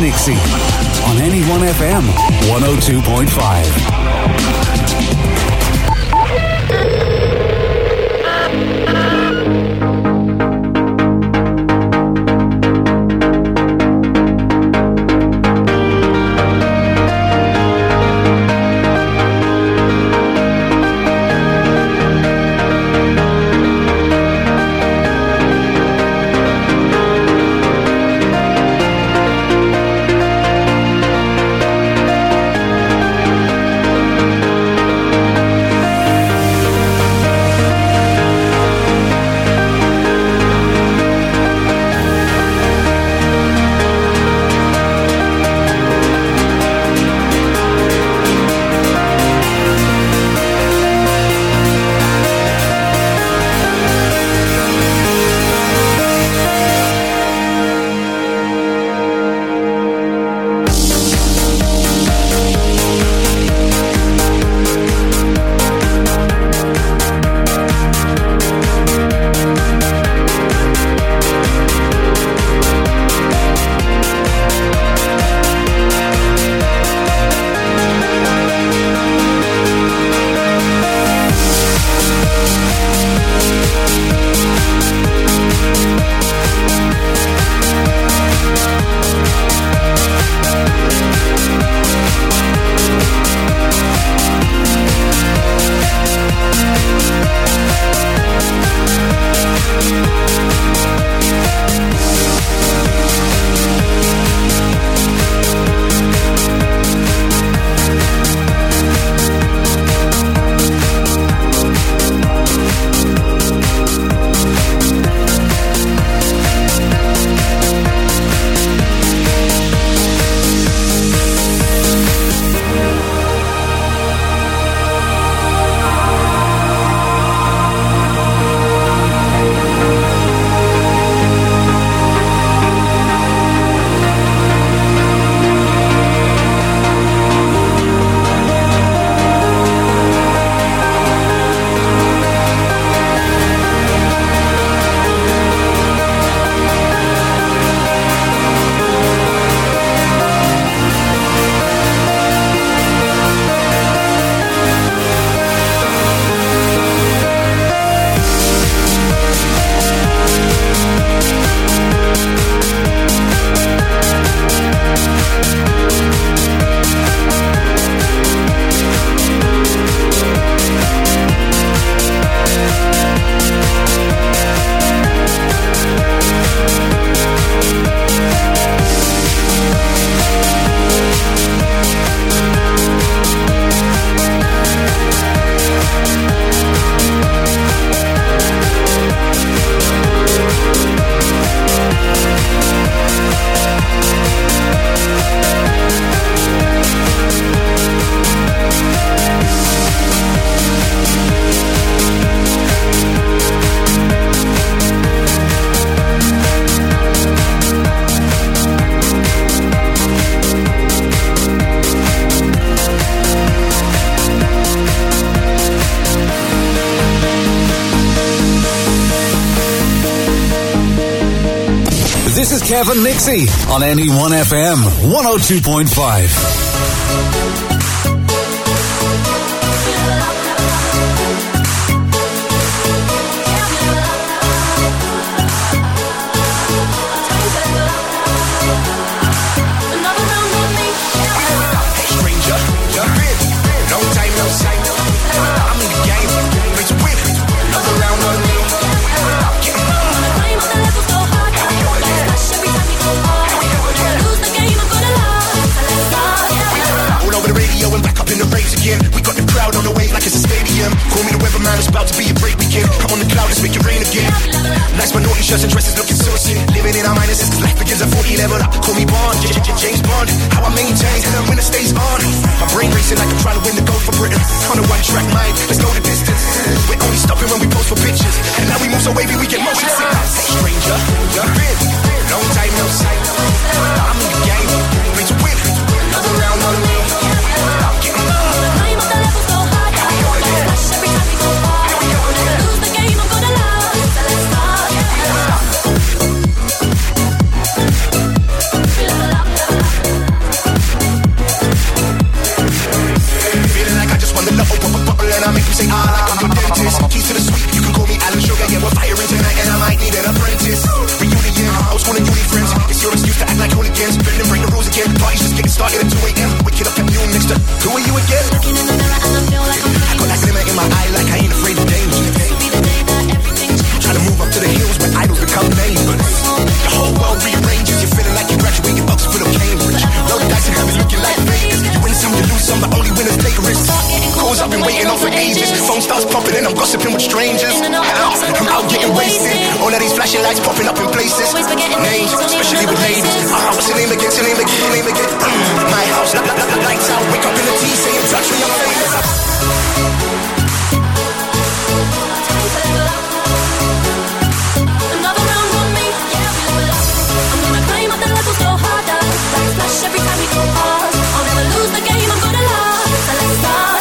Nixie on NE1 FM 102.5. Kevin Nixie on NE1 FM 102.5. man, it's a stadium. Call me the weatherman, it's about to be a great weekend. I'm on the cloud, let's make it rain again. Nice naughty shirts and dresses looking so sick. Living in our minuses, cause life begins at 40 level up. Call me Bond, James Bond. How I maintain, and when it stays on. My brain racing like I'm trying to win the gold for Britain. On a one track mind, let's go the distance. We're only stopping when we post for pictures. And now we move so wavy, we get motion. Hey, stranger, you're in. Long time no sight. I'm in the game, ready to win. Another round on me. I'm getting Love, and I make you say ah la. I'm your dentist, keys to the suite. You can call me Alan Sugar. Yeah, we're firing tonight, and I might need an apprentice. Reunion, I was and uni friends. It's your excuse to act like hooligans. Bend and break the rules again. Party's just getting started at 2 a.m. Wake it up at noon next to who are you again? Looking in the mirror and I feel like I'm famous. I got that glimmer in my eye, like I ain't afraid of danger. This will be the day that every Try to move up to the hills where idols become neighbors. Your whole world rearranges. You're feeling like you graduated Oxford or Cambridge. Roll dice and have it looking like Vegas. You win some, you lose some. The only winners take risks. Calls I've been waiting on for ages. Phone starts popping and I'm gossiping with strangers. I'm out getting wasted. All of these flashing lights popping up in places. Names, especially with ladies. Ah, what's your name again? Your name again? Your name again? Mm, my house, lights out. Wake up in the tea, saying touch me, I'm famous. Every time we go past. I'll never lose the game, I'm gonna love. So let's start,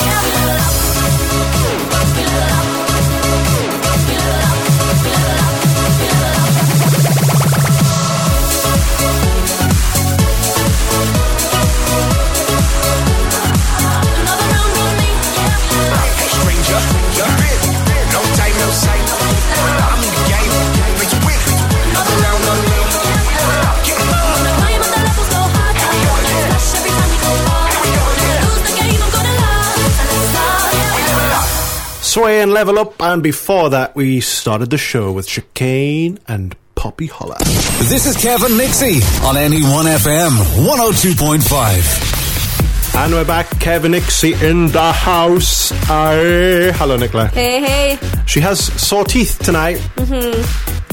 Sway and level up, and before that, we started the show with Chicane and Poppy Holler. This is Kevin Nixie on NE1 FM 102.5. And we're back, Kevin Nixie in the house. Aye. Hello, Nicola. Hey, hey, She has sore teeth tonight. Mm-hmm.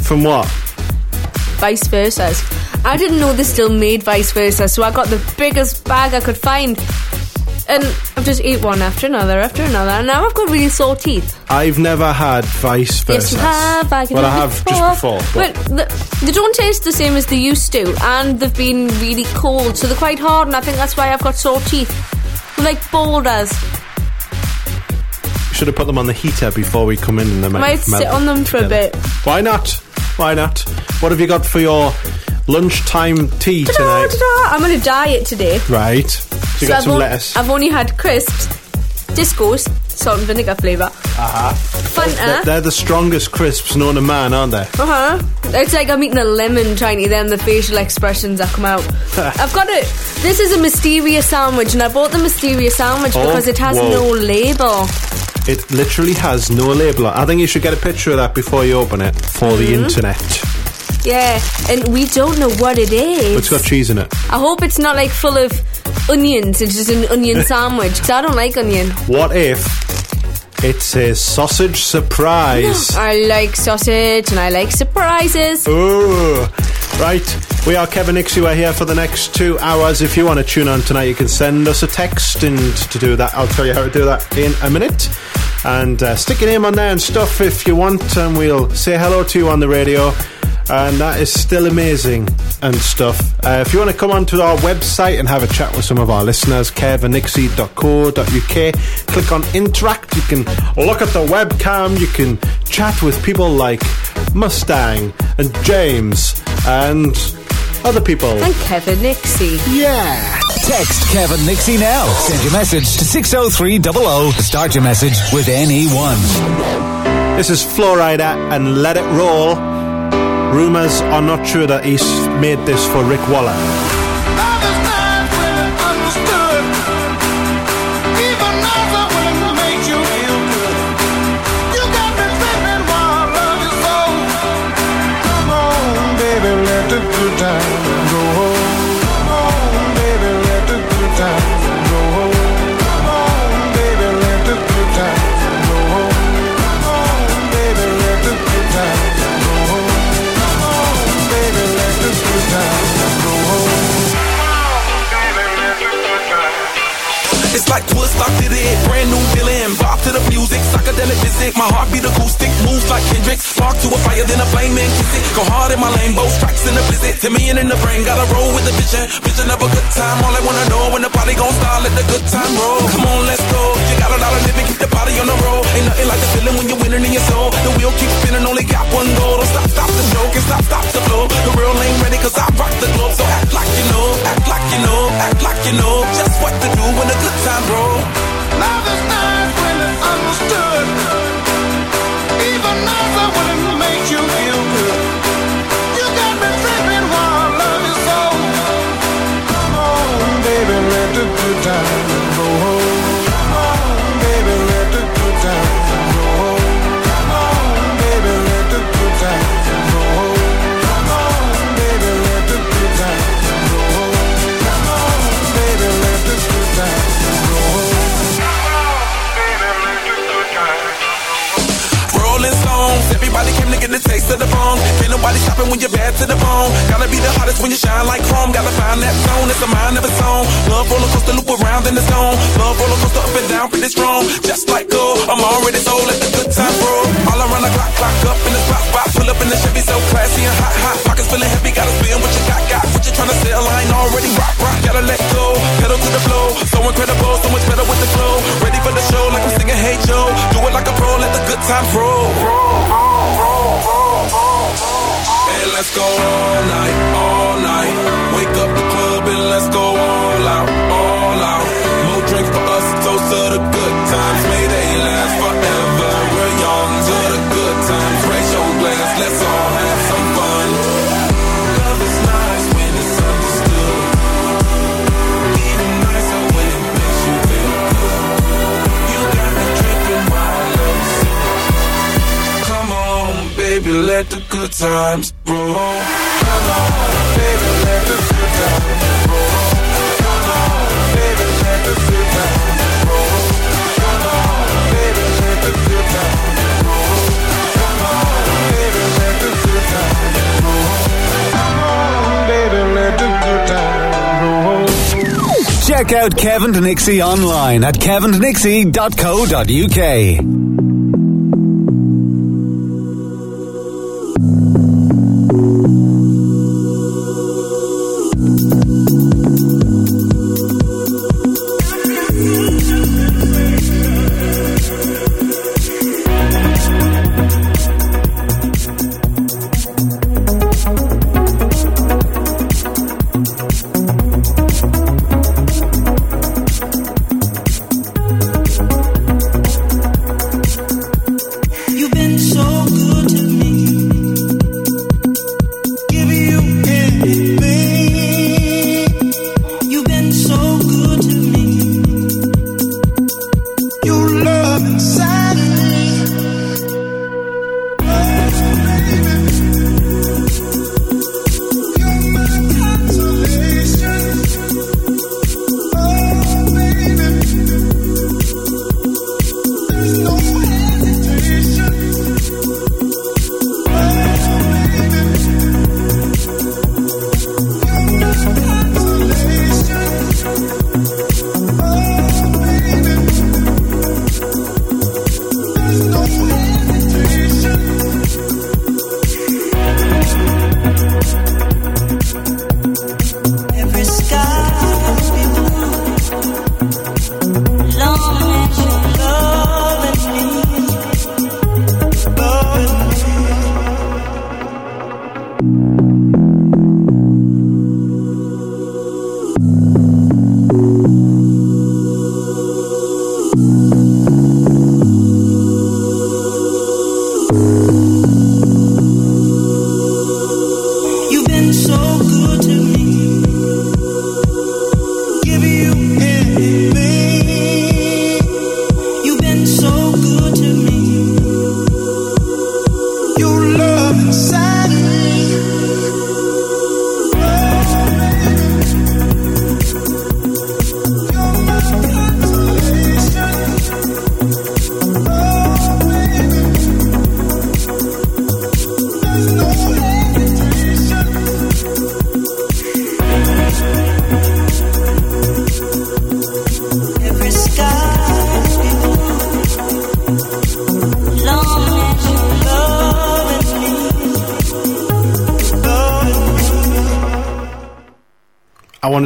From what? vice versa. I didn't know they still made vice versa, so I got the biggest bag I could find. And I've just ate one after another after another, and now I've got really sore teeth. I've never had vice versa. Yes, you have. I well, I have have just before. But the, they don't taste the same as they used to, and they've been really cold, so they're quite hard, and I think that's why I've got sore teeth. They're like boulders. you should have put them on the heater before we come in, and they might, Might sit on them for a bit. Why not? Why not? What have you got for your lunchtime tea Ta-da, tonight? ta-da. I'm on a diet today. Right. So got I've, on-. I've only had crisps, discos, salt and vinegar flavour, Uh-huh. Fanta. They're, they're the strongest crisps known to man, aren't they? Uh huh. It's like I'm eating a lemon trying to eat them, the facial expressions that come out. I've got it. This is a mysterious sandwich, and I bought the mysterious sandwich Oh, because it has whoa. no label. It literally has no label. I think you should get a picture of that before you open it for Mm-hmm. the internet. Yeah, and we don't know what it is. It's got cheese in it. I hope it's not like full of onions. It's just an onion sandwich because I don't like onion. What if it's a sausage surprise? I like sausage and I like surprises. Oh, right. We are Kevin Nixie. We're here for the next two hours. If you want to tune on tonight, you can send us a text, and to do that, I'll tell you how to do that in a minute. And uh, stick your name on there and stuff if you want, and we'll say hello to you on the radio. And that is still amazing and stuff. Uh, if you want to come onto our website and have a chat with some of our listeners, kevinixie.co.uk, click on interact. You can look at the webcam. You can chat with people like Mustang and James and other people. And Kevin Nixie. Yeah. Text Kevin Nixie now. Send your message to 60300. Start your message with NE1. This is Flo Rida and Let It Roll. Rumours are not true that he's made this for Rick Waller. Psychedelic visit. My heartbeat acoustic, moves like Kendrick. Spark to a fire, then a flame and kiss it. Go hard in my lane, both strikes in the blizzard. To me in the brain, gotta roll with the vision. Vision of a good time, all I wanna know when the party gon' start, let the good time roll. Come on, let's go. You got a lot of living, keep the body on the road. Ain't nothing like the feeling when you're winning in your soul. The wheel keeps spinning, only got one goal. Don't stop, stop the show, can stop, stop the flow. The real ain't ready, cause I rock the globe. So act like you know, act like you know, act like you know. Just what to do when the good time roll. Love is nice wrong. Can't nobody stopping when you're bad to the bone. Gotta be the hottest when you shine like chrome. Gotta find that zone. It's a mind of its own. Love roller coaster loop around in the zone. Love roller coaster up and down pretty strong. Just like gold. I'm already sold. Let the good time roll. All around the clock, clock up in the spot, spot. Pull up in the Chevy so classy and hot, hot. Pockets feeling heavy. Gotta spin what you got, got. What you tryna sell? I ain't already rock, rock. Gotta let go. Pedal to the flow. So incredible. So much better with the flow. Ready for the show like I'm singing Hey Joe. Do it like a pro. Let the good times roll. Go all night, all night. Wake up the club and let's go all out, all out. More drinks for us, toast to the good times. May they last forever. We're young to the good times. Raise your glass, let's all have some fun. Love is nice when it's understood. Even nicer when it makes you feel good. You got me dripping while I love you. Come on, baby, let the good times Check out Kevin Nixie online at kevindnixie.co.uk.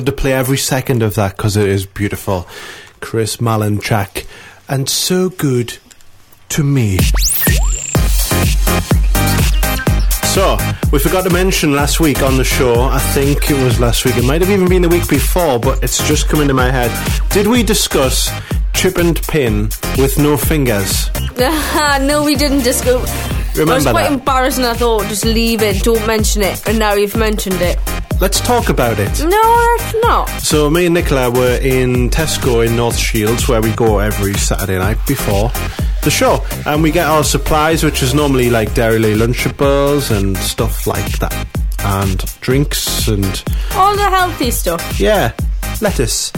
to play every second of that because it is beautiful. Chris Mallon track. And so good to me. So, we forgot to mention last week on the show, I think it was last week, it might have even been the week before, but it's just come into my head. Did we discuss chip and pin with no fingers? no, we didn't just go. I was Remember quite that? embarrassed and I thought, just leave it, don't mention it. And now you've mentioned it. Let's talk about it. No, that's not. So me and Nicola were in Tesco in North Shields, where we go every Saturday night before the show, and we get our supplies, which is normally like Dairy Lunchables and stuff like that, and drinks and All the healthy stuff. yeah, lettuce.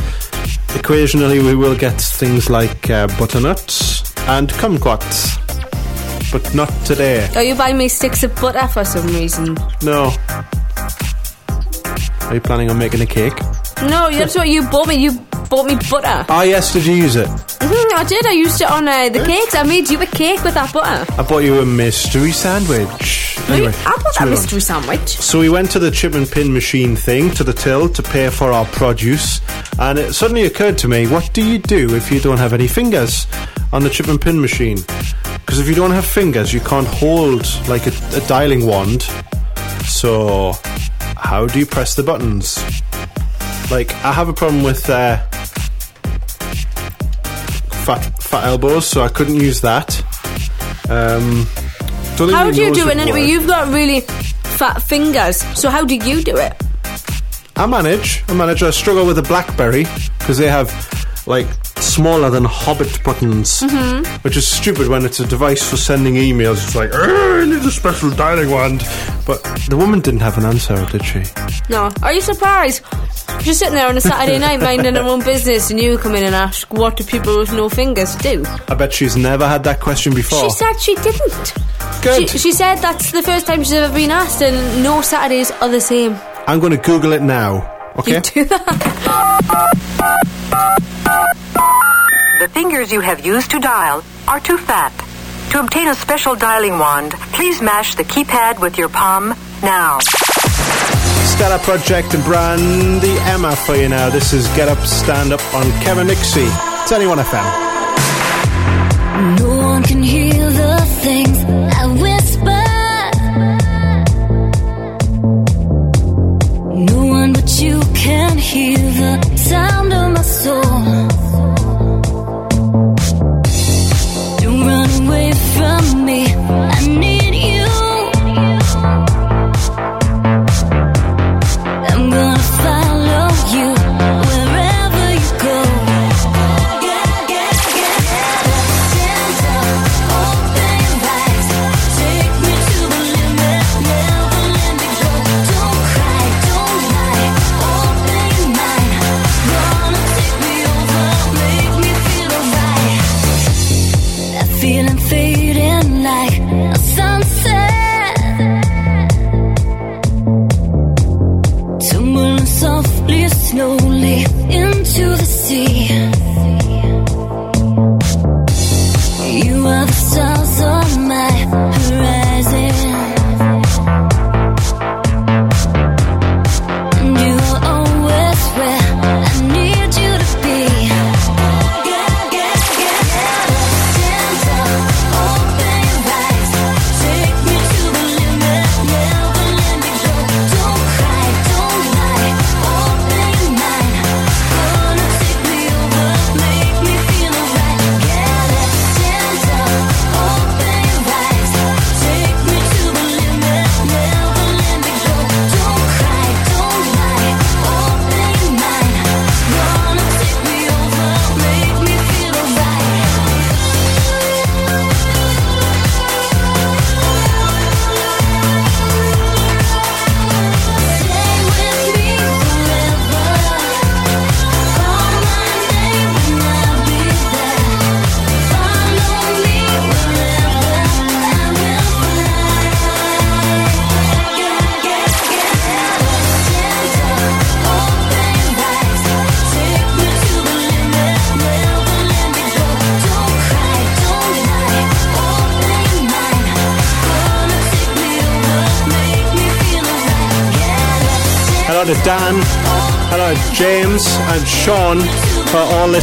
Occasionally, we will get things like uh, butternuts and kumquats. but not today. Are you buying me sticks of butter for some reason? No. Are you planning on making a cake? No, that's what you bought me. You bought me butter. Ah, yes, did you use it? Mhm, I did. I used it on uh, the cakes. I made you a cake with that butter. I bought you a mystery sandwich. Anyway, I bought let's that move on. mystery sandwich. So we went to the chip and pin machine thing, to the till, to pay for our produce, and it suddenly occurred to me, what do you do if you don't have any fingers on the chip and pin machine? Because if you don't have fingers, you can't hold like a, a dialing wand. So, how do you press the buttons? Like, I have a problem with uh, fat fat elbows, so I couldn't use that. Um, How do you do it anyway? You've got really fat fingers. So how do you do it? I manage. I manage. I struggle with a BlackBerry because they have like smaller than Hobbit buttons, Mhm. which is stupid when it's a device for sending emails. It's like, "Arr, I need a special dialing wand. But the woman didn't have an answer, did she? No. Are you surprised? Just sitting there on a Saturday night minding her own business and you come in and ask, what do people with no fingers do? I bet she's never had that question before. She said she didn't. Good. She, she said that's the first time she's ever been asked and no Saturdays are the same. I'm going to Google it now. Okay. You do that. The fingers you have used to dial are too fat. To obtain a special dialing wand, please mash the keypad with your palm now. Stellar Project and Brandi Emma for you now. This is Get Up, Stand Up on Kevin Nixie. It's NE1 FM. No one can hear the things I whisper. No one but you can hear the sound of my soul. Me. I need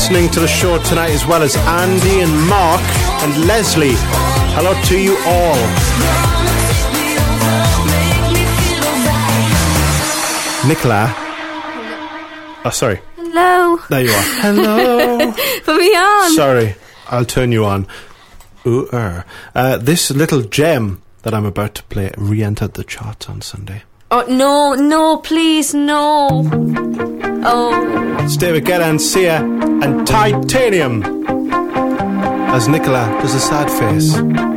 listening to the show tonight, as well as Andy and Mark and Leslie. Hello to you all. Nicola. Oh, sorry. Hello. There you are. Hello. Put me on. Sorry, I'll turn you on. Ooh, er. Uh, this little gem that I'm about to play re-entered the charts on Sunday. Oh, no, no, please, no. Oh. It's David Guetta and Sia and Titanium. As Nicola does a sad face.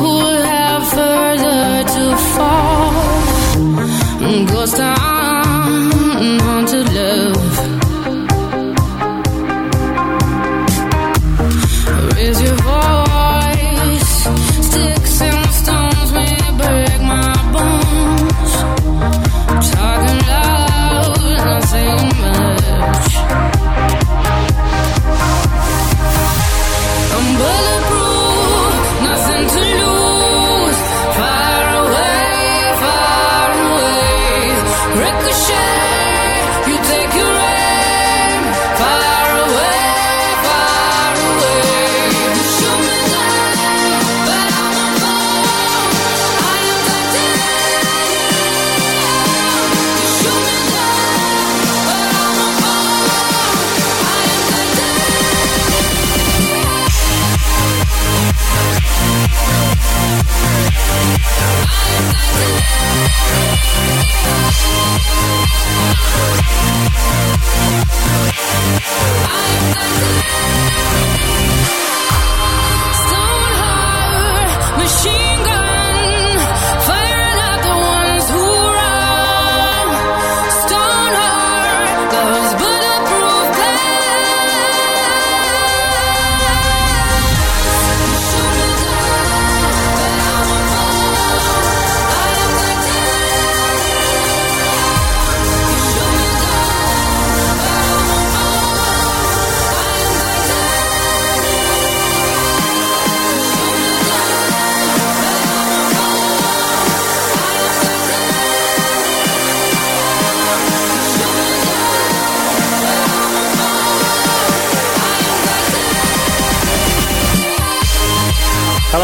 who'll have further to fall.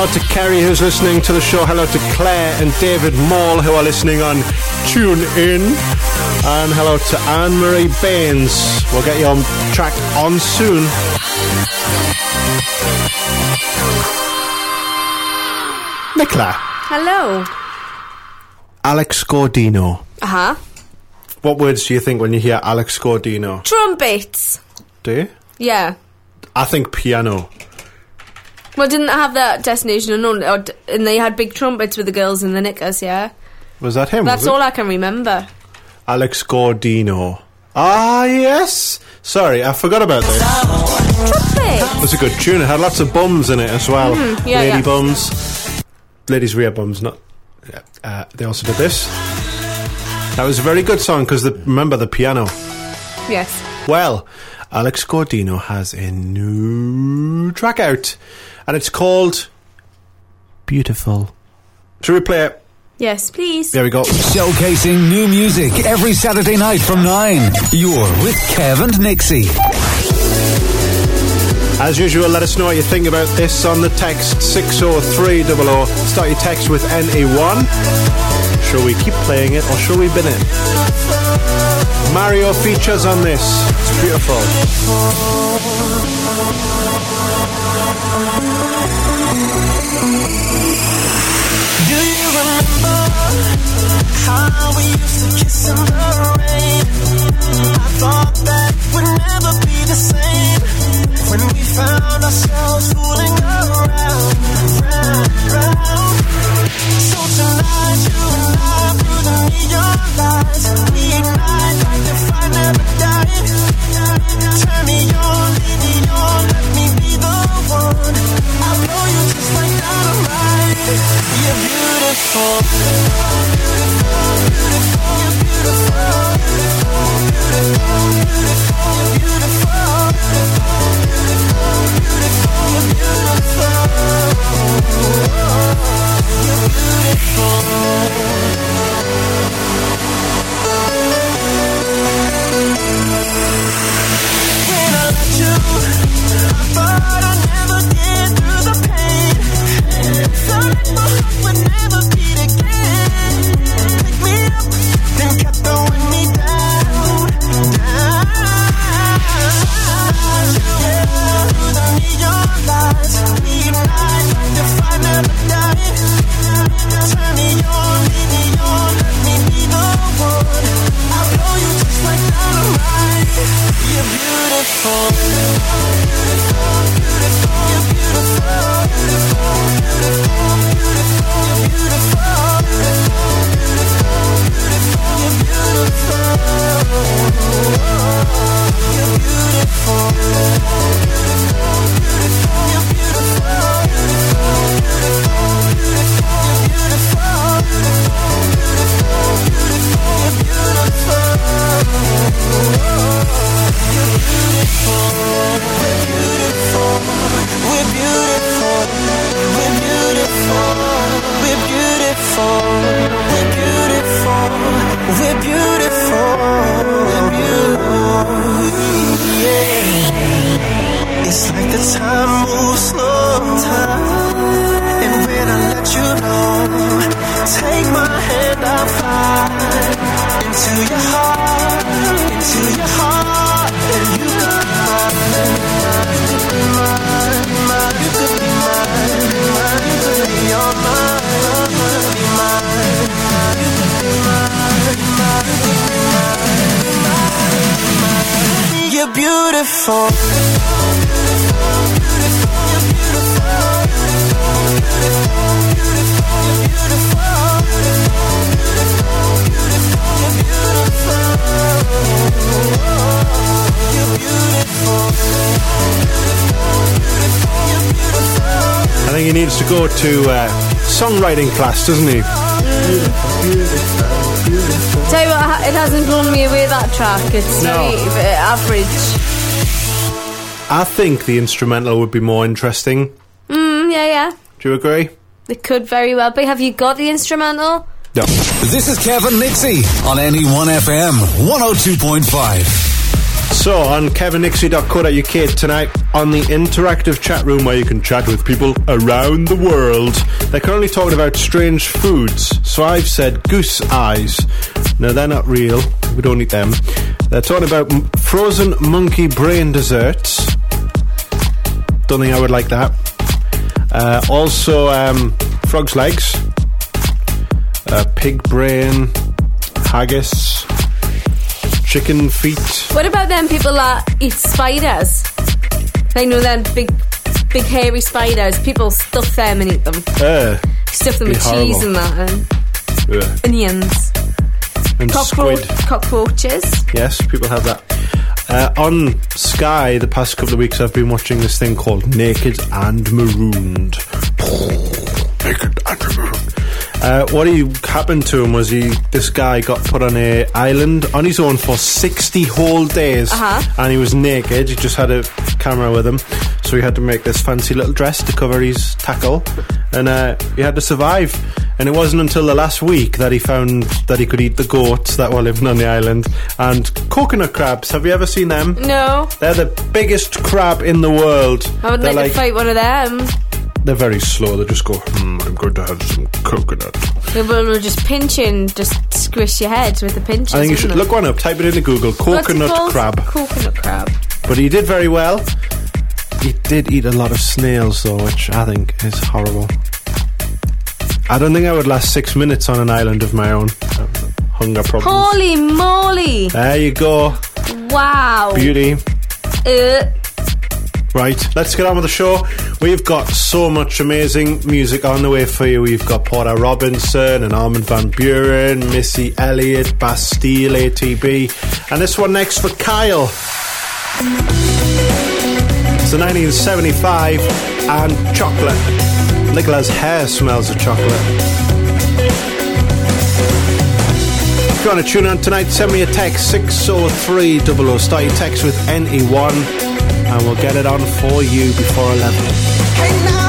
Hello to Kerry who's listening to the show. Hello to Claire and David Mall who are listening on Tune In. And hello to Anne Marie Baines. We'll get you on track on soon. Nicola, Hello. Alex Gaudino. Uh huh. What words do you think when you hear Alex Gaudino? Trumpets. Do you? Yeah. I think piano. Well, didn't they have that Destination Unknown, or d- and they had big trumpets with the girls in the knickers. Yeah. Was that him? That's was it? all I can remember. Alex Gaudino. Ah, yes. Sorry, I forgot about this. Trumpets. It was a good tune. It had lots of bums in it as well. Mhm, yeah, Lady yeah. bums. Ladies' rear bums, not. yeah, Uh, they also did this. That was a very good song because remember the piano. Yes. Well, Alex Gaudino has a new track out, and it's called Beautiful. Should we play it? Yes, please. There we go. Showcasing new music every Saturday night from 9. You're with Kev and Nixie. As usual, let us know what you think about this on the text 60300. Start your text with NE1. Shall we keep playing it or shall we bin it? Mario features on this. It's beautiful. Do you remember how we used to kiss in the rain? I thought that would never be the same when we found ourselves songwriting class, doesn't he? Tell you what, it hasn't blown me away that track. It's No. very average. I think the instrumental would be more interesting. Mm, yeah, yeah. Do you agree? It could very well be. Have you got the instrumental? No. This is Kevin Nixie on NE1FM 102.5. So, on kevinnixie.co.uk tonight, on the interactive chat room where you can chat with people around the world, they're currently talking about strange foods. So, I've said goose eyes. Now, they're not real, we don't eat them. They're talking about m- frozen monkey brain desserts. Don't think I would like that. Uh, also, um, frog's legs, uh, pig brain, haggis, chicken feet. What about them people that eat spiders? I know them big, big hairy spiders. People stuff them and eat them. Uh, Stuff them with cheese and that and uh, onions. and Cockroach, squid. cockroaches. Yes, people have that. Uh, on Sky, the past couple of weeks, I've been watching this thing called Naked and Marooned. Naked and Marooned. Uh, what he happened to him was he, this guy got put on a island on his own for sixty whole days, Uh-huh. and he was naked. He just had a camera with him, so he had to make this fancy little dress to cover his tackle, and uh, he had to survive. And it wasn't until the last week that he found that he could eat the goats that were living on the island and coconut crabs. Have you ever seen them? No, They're the biggest crab in the world. I would they're like, to fight one of them. They're very slow. They just go, hmm, I'm going to have some coconut. Yeah, but we'll just pinch and just squish your head with the pinches. I think you should look one up. Type it into Google. it? What's it Coconut crab. Coconut crab. But he did very well. He did eat a lot of snails, though, which I think is horrible. I don't think I would last six minutes on an island of my own. Hunger problems. Holy moly! There you go. Wow. Beauty. Uh, Right, let's get on with the show. We've got so much amazing music on the way for you. We've got Porter Robinson and Armin van Buuren, Missy Elliott, Bastille, ATB, and this one next for Kyle. It's a 1975 and chocolate. Nicola's hair smells of chocolate. If you want to tune on tonight, send me a text 60300. Start your text with NE1 and we'll get it on for you before 11.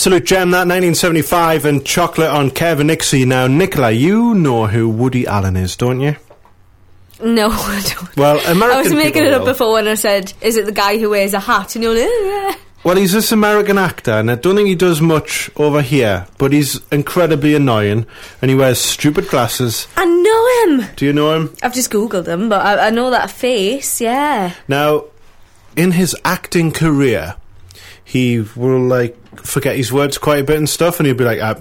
Absolute gem that 1975 and chocolate on Kevin Nixie. Now, Nicola, you know who Woody Allen is, don't you? No, I don't. Well, American I was making it up will. before when I said, "Is it the guy who wears a hat?" And you're like, "Oh, "Yeah." Well, he's this American actor, and I don't think he does much over here, but he's incredibly annoying, and he wears stupid glasses. I know him. Do you know him? I've just googled him, but I, I know that face. Yeah. Now, in his acting career, he will like forget his words quite a bit and stuff, and he'll be like, ah,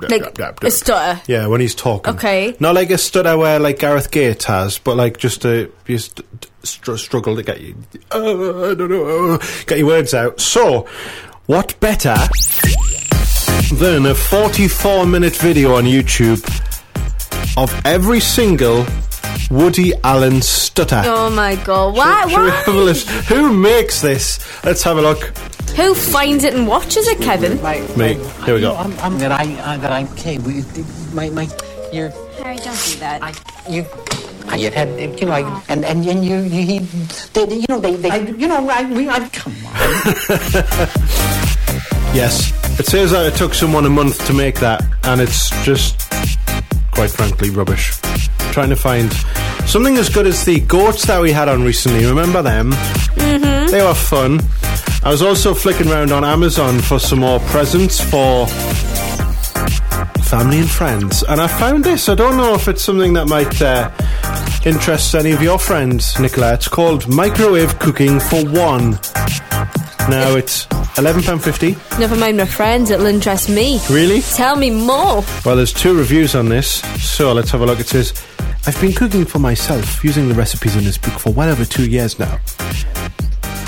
Like a stutter. yeah, when he's talking. Okay. Not like a stutter where like Gareth Gates has, but like just a just str- struggle to get you. Uh, I don't know. Get your words out. So, what better than a 44 minute video on YouTube of every single Woody Allen stutter? Oh my god! Why? Should we have Why? Who makes this? Let's have a look. Who finds it and watches it, Kevin? Me. Here we go. I'm, I'm that I uh, that I'm okay. We, my my you're Harry, don't do that. I you. I had had you know I, and and and you you he they, they- you know they they I, you know I we I come on Yes. It says that it took someone a month to make that, and it's just, quite frankly, rubbish. Trying to find something as good as the goats that we had on recently. Remember them? Mm-hmm. They were fun. I was also flicking around on Amazon for some more presents for family and friends, and I found this. I don't know if it's something that might uh, interest any of your friends, Nicola. It's called Microwave Cooking for One. Now it's eleven pound fifty. Never mind my friends; it'll interest me. Really? Tell me more. Well, there's two reviews on this, so let's have a look. It says, I've been cooking for myself using the recipes in this book for well over two years now.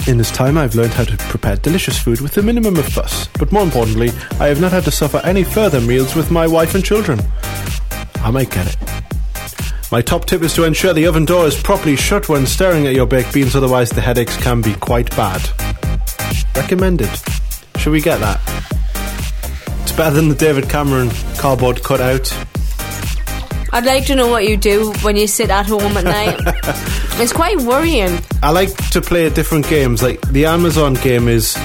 In this time, I've learned how to prepare delicious food with a minimum of fuss, but more importantly, I have not had to suffer any further meals with my wife and children. I might get it. My top tip is to ensure the oven door is properly shut when staring at your baked beans, otherwise, the headaches can be quite bad. Recommended. Should we get that? It's better than the David Cameron cardboard cutout. I'd like to know what you do when you sit at home at night. it's quite worrying. I like to play different games. Like the Amazon game is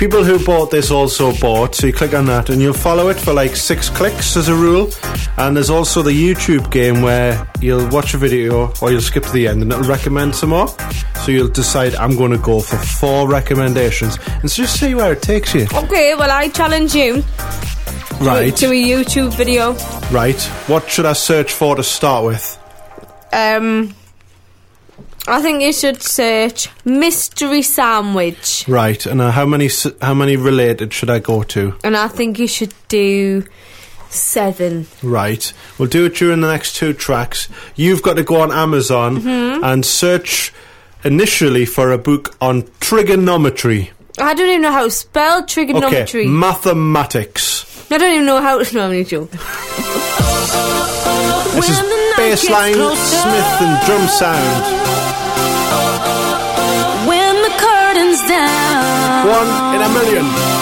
people who bought this also bought. So you click on that and you'll follow it for like six clicks as a rule. And there's also the YouTube game where you'll watch a video or you'll skip to the end and it'll recommend some more. So you'll decide I'm going to go for four recommendations and so just see where it takes you. Okay, well, I challenge you Right, to a YouTube video. right. What should I search for to start with? Um, I think you should search mystery sandwich, Right, and uh, how many s- how many related should I go to? and I think you should do seven. Right. We'll do it during the next two tracks. You've got to go on Amazon and search initially for a book on trigonometry. I don't even know how to spell Okay, trigonometry. mathematics. I don't even know how to. No, I'm only joking. This is bassline, Smith, and Drumsound. One in a million.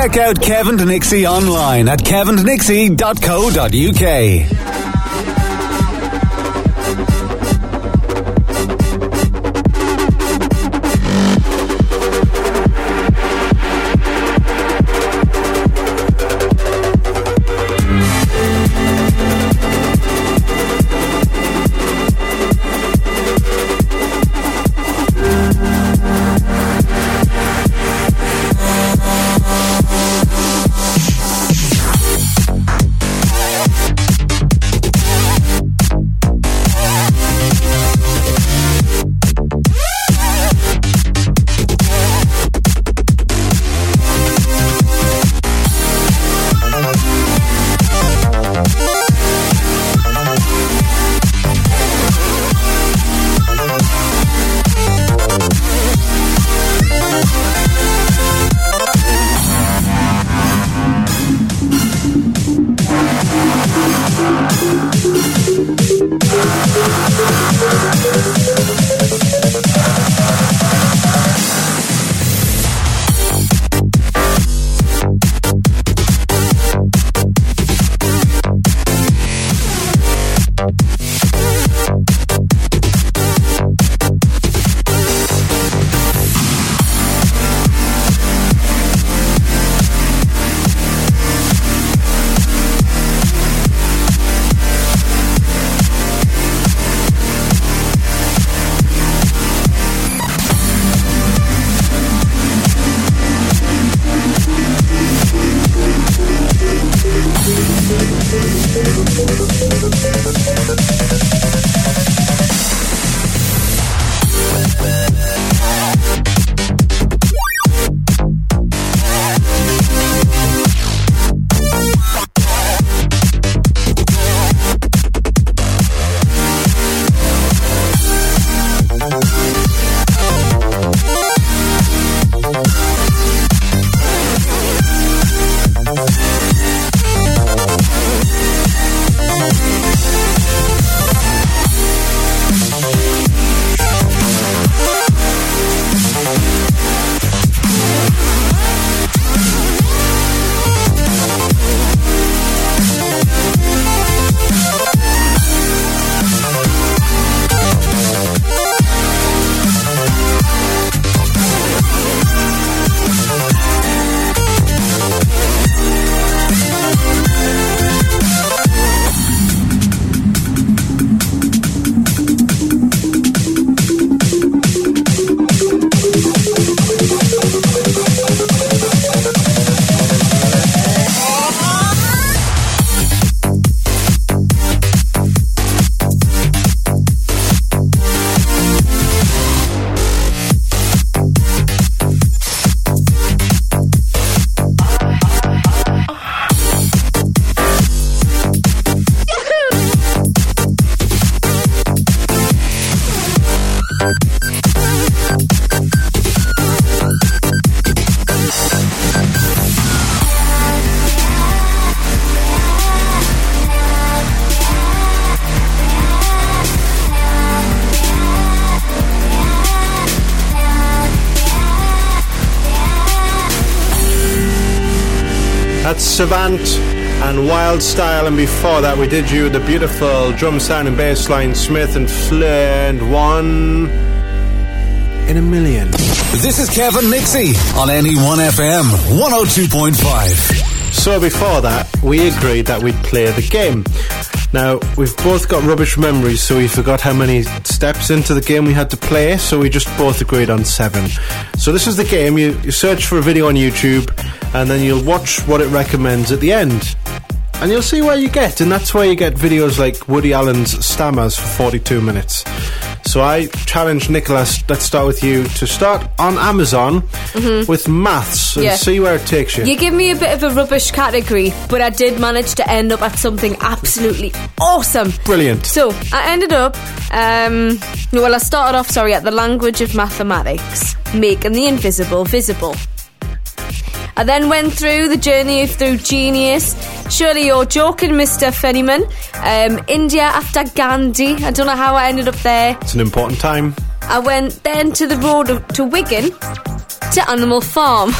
Check out Kevin to Nixie online at kevintnixie.co.uk. That's Savant and Wild Style, and before that we did you the beautiful Drumsound and Bassline Smith and Fleur and one in a million. This is Kevin Nixie on NE1FM 102.5. So before that, we agreed that we'd play the game. Now, we've both got rubbish memories, so we forgot how many steps into the game we had to play, so we just both agreed on seven. So this is the game. You, you search for a video on YouTube, and then you'll watch what it recommends at the end. And you'll see where you get, and that's where you get videos like Woody Allen's Stammers for 42 minutes. So I challenge Nicholas, let's start with you, to start on Amazon with maths and Yeah. see where it takes you. You give me a bit of a rubbish category, but I did manage to end up at something absolutely awesome. Brilliant. So I ended up, um, well, I started off, sorry, at the language of mathematics, making the invisible visible. I then went through the journey through genius. Surely you're joking, Mr. Feynman. Um, India after Gandhi. I don't know how I ended up there. It's an important time. I went then to the road of- to Wigan to Animal Farm.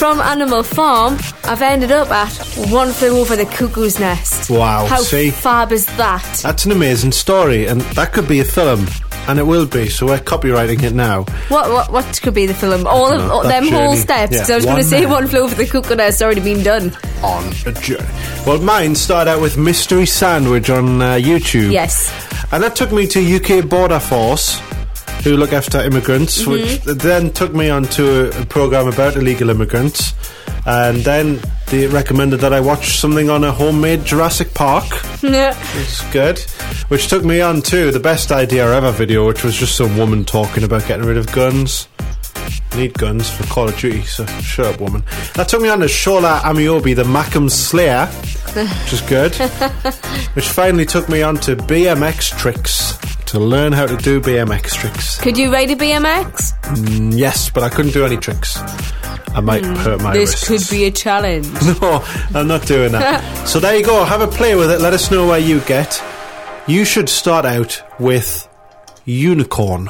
From Animal Farm, I've ended up at One Flew Over the Cuckoo's Nest. Wow, How see? fab is that? That's an amazing story, and that could be a film, and it will be. So we're copywriting it now. What what what could be the film? All of know, all, that them whole journey. steps. Yeah, I was going to say. One Flew Over the Cuckoo's Nest already been done. On a journey. Well, mine started out with Mystery Sandwich on uh, YouTube. Yes. And that took me to UK Border Force, who look after immigrants, Mm-hmm. which then took me on to a, a program about illegal immigrants. And then they recommended that I watch something on a homemade Jurassic Park. Yeah. It's good. Which took me on to the best idea ever video, which was just some woman talking about getting rid of guns. Need guns for Call of Duty, so shut up, woman. That took me on to Shola Ameobi, the Mackem Slayer, which is good. which finally took me on to BMX tricks to learn how to do BMX tricks. Could you ride a BMX? Mm, yes, but I couldn't do any tricks. I might hurt my this wrists. could be a challenge. No, I'm not doing that. so there you go. Have a play with it. Let us know where you get. You should start out with unicorn.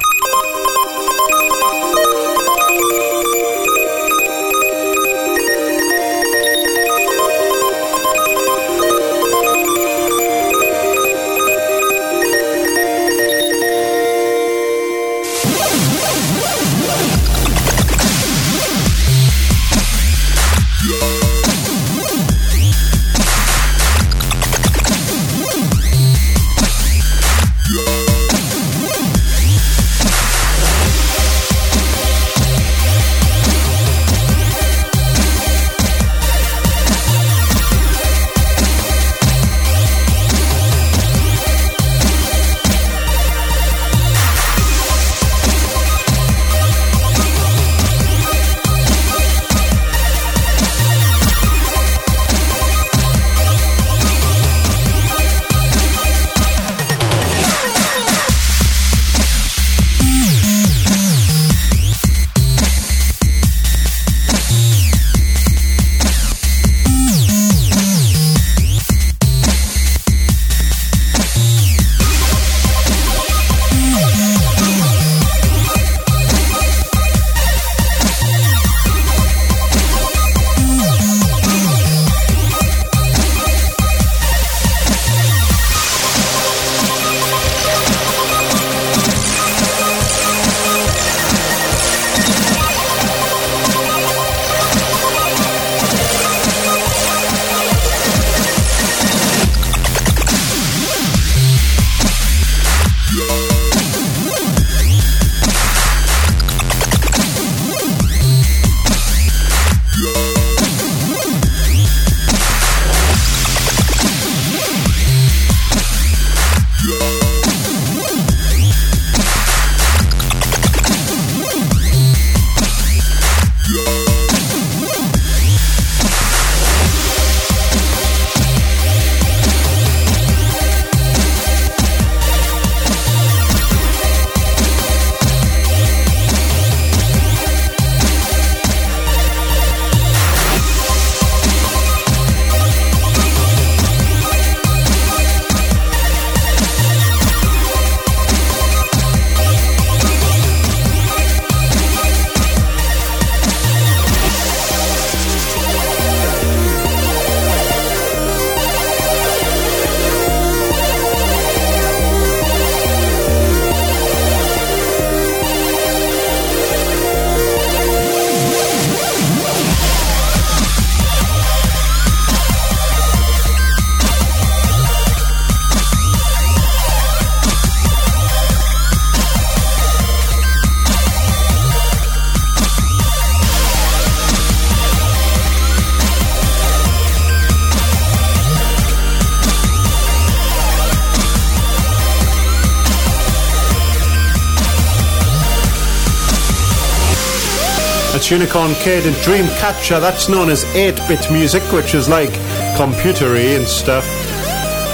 Unicorn Kid and Dreamcatcher. That's known as 8-bit music, which is like computery and stuff.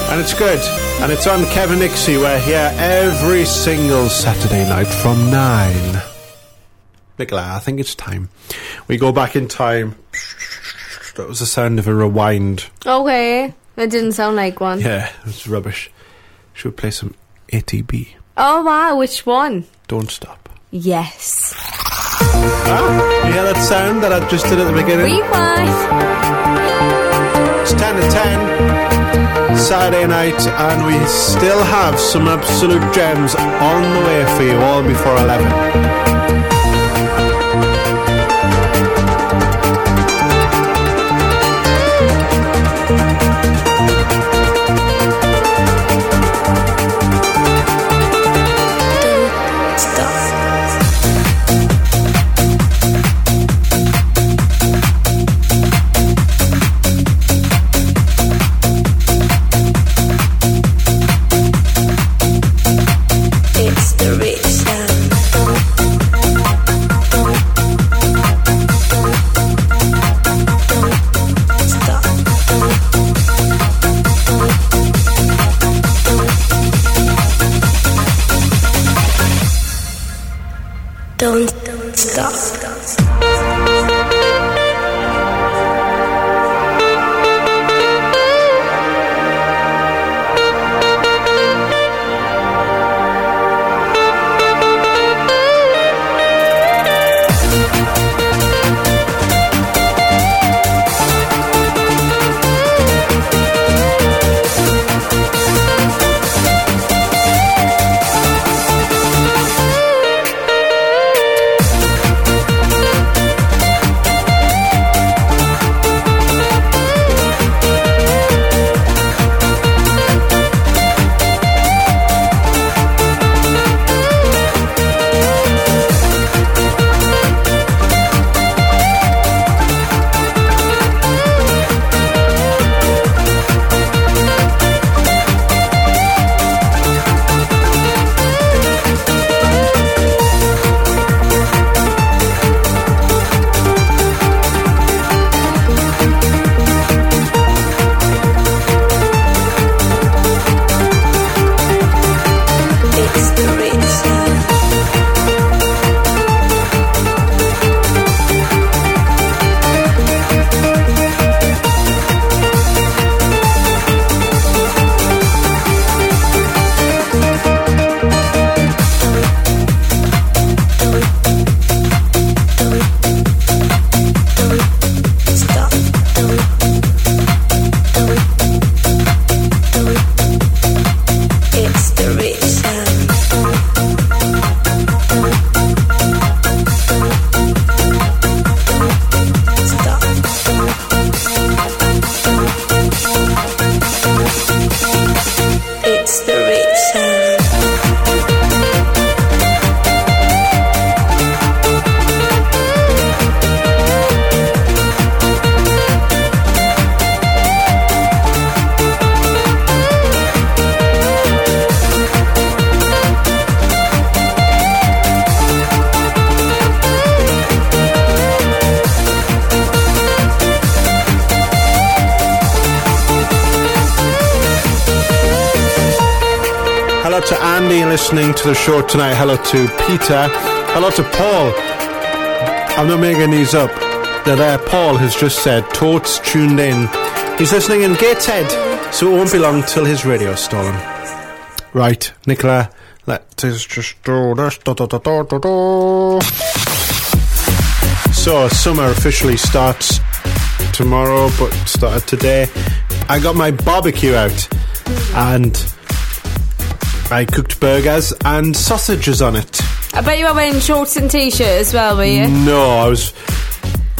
And it's good. And it's on Kevin Nixie. We're here every single Saturday night from 9. Nicola, I think it's time. We go back in time. That was the sound of a rewind. Okay. That didn't sound like one. Yeah, it was rubbish. Should we play some ATB? Oh wow, which one? Don't stop. Yes. Ah, you hear that sound that I just did at the beginning? Rewind. It's 10 to 10, Saturday night, and we still have some absolute gems on the way for you all before 11. To the show tonight. Hello to Peter. Hello to Paul. I'm not making these up. That uh, Paul has just said, Totes tuned in. He's listening in Gateshead, so it won't be long till his radio's stolen. Right, Nicola, let us just do this. Da, da, da. So, summer officially starts tomorrow, but started today. I got my barbecue out, and I cooked burgers and sausages on it. I bet you were wearing shorts and t-shirt as well, were you? No, I was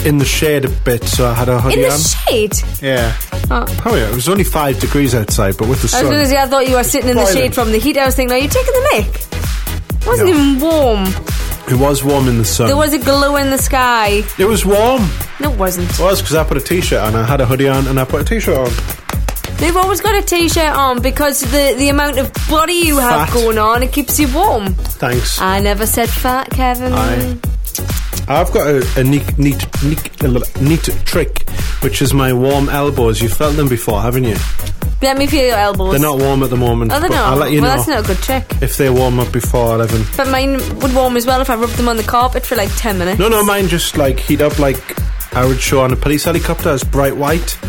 in the shade a bit, so I had a hoodie In the on. shade. yeah. Oh. Oh yeah, it was only five degrees outside, but with the I was sun. going to say, I thought you were sitting in the Boiling. shade from the heat. I was thinking, are you taking the mic? It wasn't No. even warm. It was warm in the sun. There was a glow in the sky. it was warm. No, it wasn't. It was because I put a t-shirt on. I had a hoodie on, and I put a t-shirt on. They've always got a t-shirt on because the the amount of body you have Fat. going on, it keeps you warm. Thanks. I never said fat, Kevin. Aye. I've got a, a neat, neat, neat, neat trick, which is my warm elbows. You've felt them before, haven't you? Let me feel your elbows. They're not warm at the moment. Oh, they're not. I'll let you know. well, know that's not a good trick. if they warm up before 11. But mine would warm as well if I rubbed them on the carpet for like 10 minutes. No, no, mine just like heat up like I would show on a police helicopter as bright white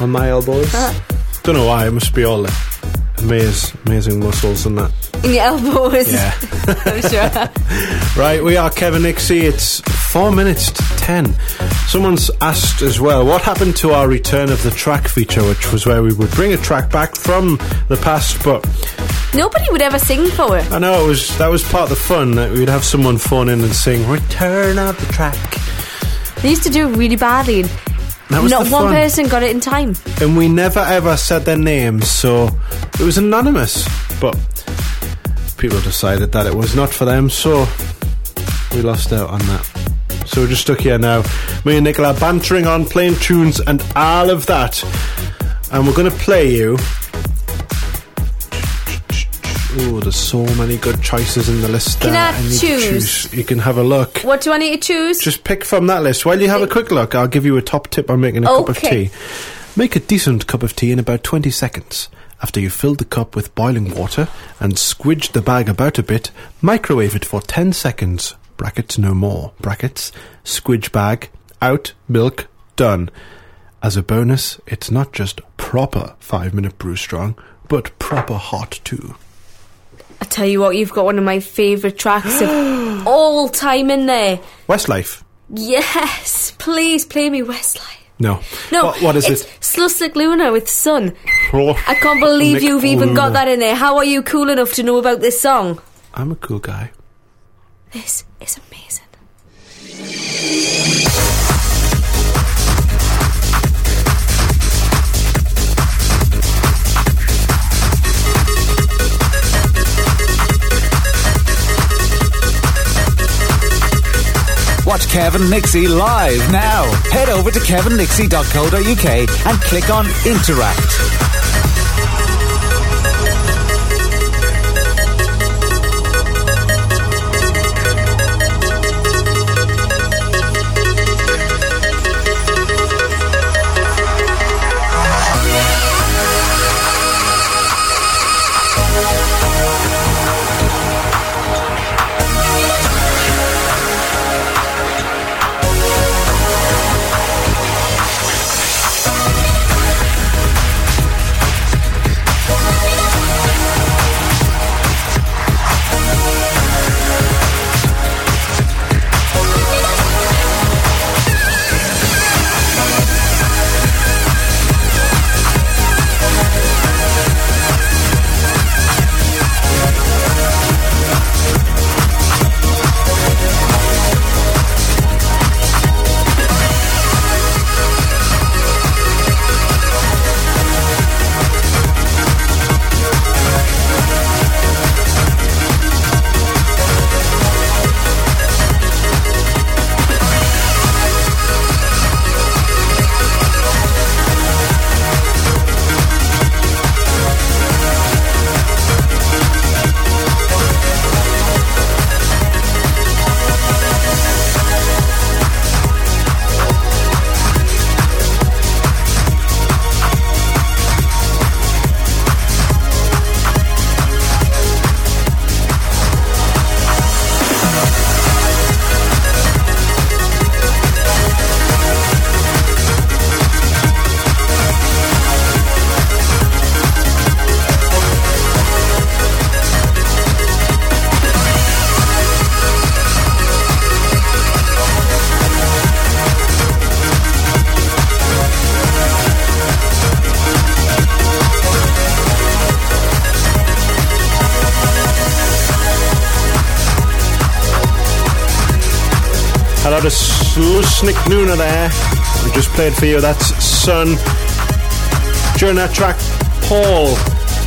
on my elbows. Uh. Don't know why. It must be all the amaze, amazing muscles and that. In your elbows. Yeah. I'm sure. Right, we are Kevin Nixie. It's four minutes to ten. Someone's asked as well, what happened to our return of the track feature, which was where we would bring a track back from the past, but Nobody would ever sing for it. I know it was that was part of the fun that we'd have someone phone in and sing "Return of the Track," They used to do it really badly. And That was Not one fun. person got it in time. and we never ever said their names, so it was anonymous. But people decided that it was not for them, so we lost out on that. So we're just stuck here now. Me and Nicola bantering on, playing tunes, and all of that. And we're going to play you. Oh, there's so many good choices in the list. Can there. I need to choose? You can have a look. What do I need to choose? Just pick from that list. While you have a quick look, I'll give you a top tip on making a cup of tea. Make a decent cup of tea in about 20 seconds. After you've filled the cup with boiling water and squidged the bag about a bit, microwave it for 10 seconds. Brackets no more. Brackets. Squidge bag. Out. Milk. Done. As a bonus, it's not just proper 5 minute brew strong, but proper hot too. I tell you what, you've got one of my favourite tracks of all time in there. Westlife. Yes, please play me Westlife. No. No, What, what is it's it? Slusnik Luna with Sun. Oh, I can't believe Nick you've even got that in there. How are you cool enough to know about this song? I'm a cool guy. This is amazing. Watch Kevin Nixie live now. Head over to kevinnixie.co.uk and click on Interact. Slusnik Luna there. We just played for you. That's Sun. During that track, Paul,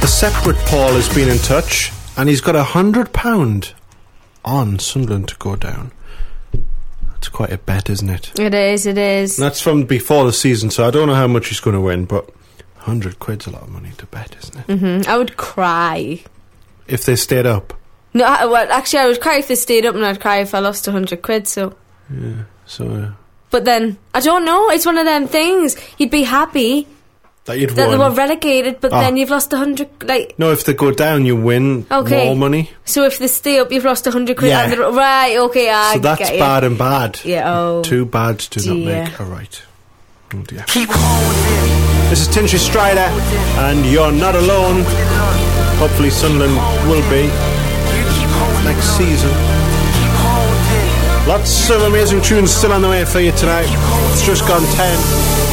a separate Paul, has been in touch, and he's got a hundred pound on Sunderland to go down. That's quite a bet, isn't it? It is, it is. That's from before the season, so I don't know how much he's going to win, but hundred quid's a lot of money to bet, isn't it? hmm I would cry. If they stayed up. No, I, well, actually, I would cry if they stayed up, and I'd cry if I lost a hundred quid. So So uh, But then I don't know. It's one of them things. You'd be happy that you'd that they were relegated, but Ah. then you've lost a hundred. Like no, if they go down, you win Okay. more money. so, if they stay up, you've lost a hundred quid. Yeah. And they're- right? Okay, I so that's get you. bad and bad. Yeah. Oh. Two bads do not dear. make a right. Oh dear. This is Tinchy Stryder, and you're not alone. Hopefully, Sunderland will be next season. Lots of amazing tunes still on the way for you tonight. It's just gone 10.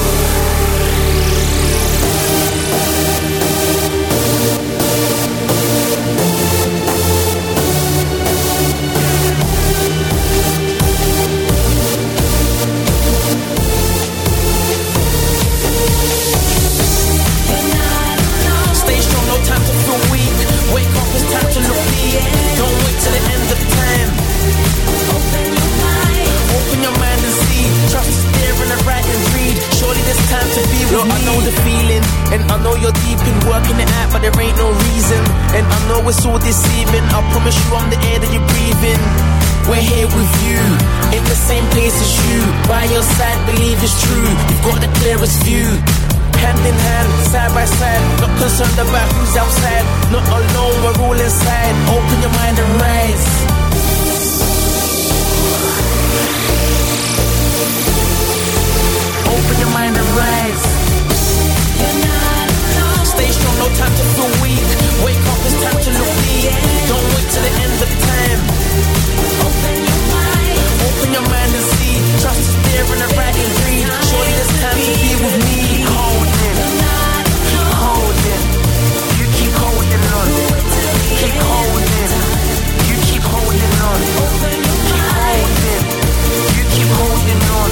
It's all deceiving. I promise you, I'm the air that you're breathing. We're here with you, in the same place as you. By your side, believe it's true. You've got the clearest view. Hand in hand, side by side. Not concerned about who's outside. Not alone, we're all inside. Open your mind and rise. Open your mind and rise. Stay strong, no time to in the right and read. Surely there's time to be with me. Holding, keep holding. You keep holding on. Keep holding. You keep holding on. Keep holding. You keep holding on.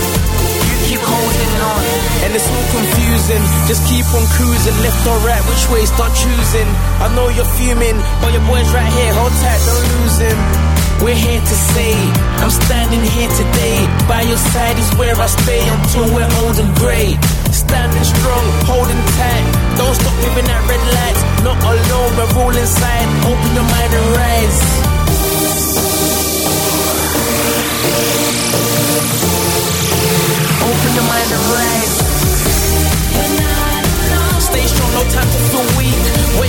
You keep holding on. And it's all confusing. Just keep on cruising, left or right, which way start choosing. I know you're fuming, but your boy's right here. Hold tight, don't lose him. We're here to say, I'm standing here today. By your side is where I stay until we're old and grey. Standing strong, holding tight. Don't stop giving that red light. Not alone, we're all inside. Open your mind and rise. Open your mind and rise. Stay strong, no time to feel weak.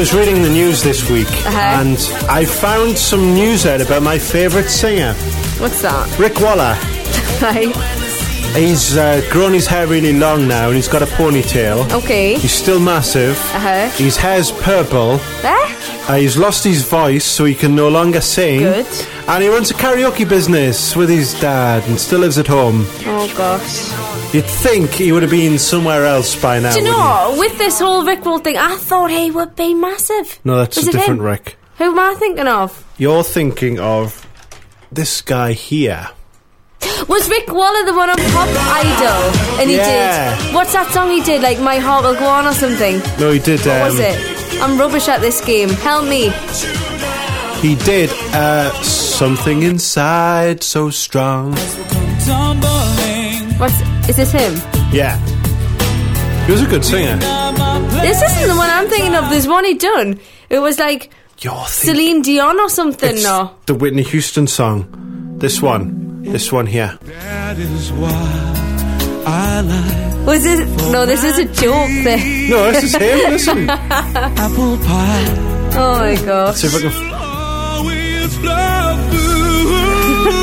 Was reading the news this week Uh-huh. and I found some news out about my favourite singer, What's that? Rick Waller. Right. He's uh, grown his hair really long now and he's got a ponytail. Okay. He's still massive. Uh-huh. His hair's purple. There. Uh, he's lost his voice, so he can no longer sing. Good. And he runs a karaoke business with his dad and still lives at home. Oh gosh. You'd think he would have been somewhere else by now. Do you wouldn't know, with this whole Rick Roll thing, I thought he would be massive. No, that's Was a different him? Rick. Who am I thinking of? You're thinking of this guy here. Was Rick Waller the one on Pop Idol? And he Yeah. did. What's that song he did? Like My Heart Will Go On or something? No, he did. Um, What was it? I'm rubbish at this game. Help me. He did uh, something inside so strong. What's is this him? Yeah, he was a good singer. This isn't the one I'm thinking of. There's one he done. It was like You're Celine Dion or something. it's No. the Whitney Houston song. This one, this one here. That is why I like Was this? No, this is a joke. Thing. No, this is him. Listen. apple pie. Oh my gosh. See if I can.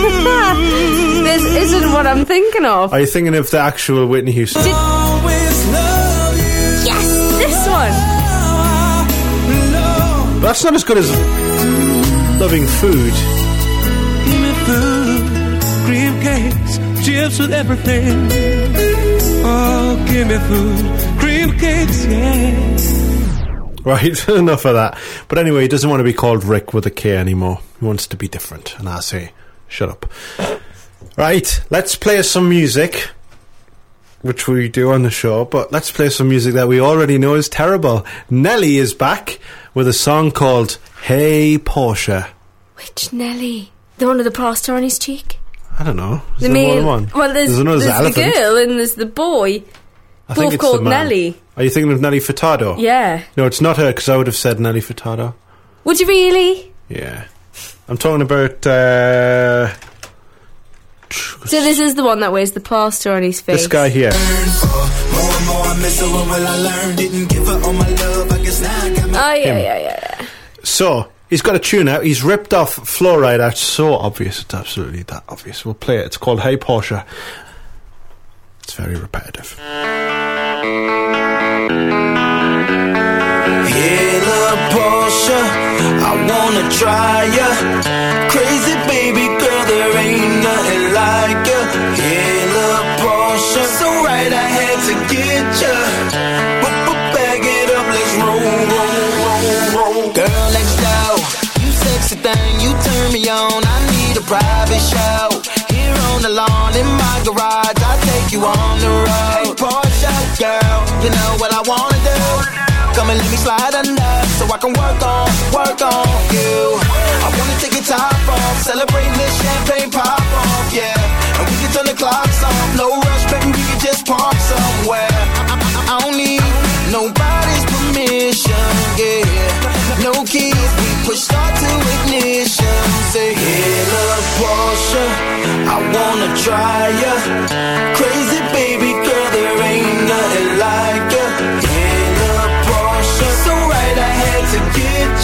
Always love you. this isn't what I'm thinking of. Are you thinking of the actual Whitney Houston? Did- yes, this one. That's not as good as loving food. Give me food, cream cakes, chips with everything. Oh, give me food, cream cakes, yeah. Right, enough of that. But anyway, he doesn't want to be called Rick with a K anymore. He wants to be different. And I say, shut up. Right, let's play some music, which we do on the show, but let's play some music that we already know is terrible. Nelly is back with a song called Hey Porsche. Which Nelly? The one with the plaster on his cheek? I don't know. Is The there more main- than one? Well, there's, there's there's the girl and there's the boy. I both it's called the man. Nelly. Are you thinking of Nelly Furtado? Yeah. No, it's not her because I would have said Nelly Furtado. Would you really? Yeah. I'm talking about uh, So this is the one that wears the plaster on his face. this guy here. More and more I miss her, what will I learn? Didn't give her all my love, I guess now I got my Oh yeah, yeah, yeah, yeah. So he's got a tune out. He's ripped off Flo Rida out. So obvious. It's absolutely that obvious. We'll play it. It's called Hey Porsche. It's very repetitive. Hey, little I wanna try ya. Crazy baby girl, there ain't nothing like ya. Hey, little Portia, so right I had to get ya. But, bag it up, let's roll, roll, roll, roll. Girl next door, you sexy thing, you turn me on. I need a private show. Here on the lawn in my garage, I'll take you on the road. Hey, Portia, girl, you know what I wanna do. Come and let me slide under I can work on, work on you. I wanna take your top off, celebrating this champagne pop off, yeah. And we can turn the clocks off, no rush, baby, we can just park somewhere. I, I, I don't need nobody's permission, yeah. No keys, we push start to ignition. Say, hey, love Porsche, I wanna try ya. Crazy baby girl, there ain't nothing like ya.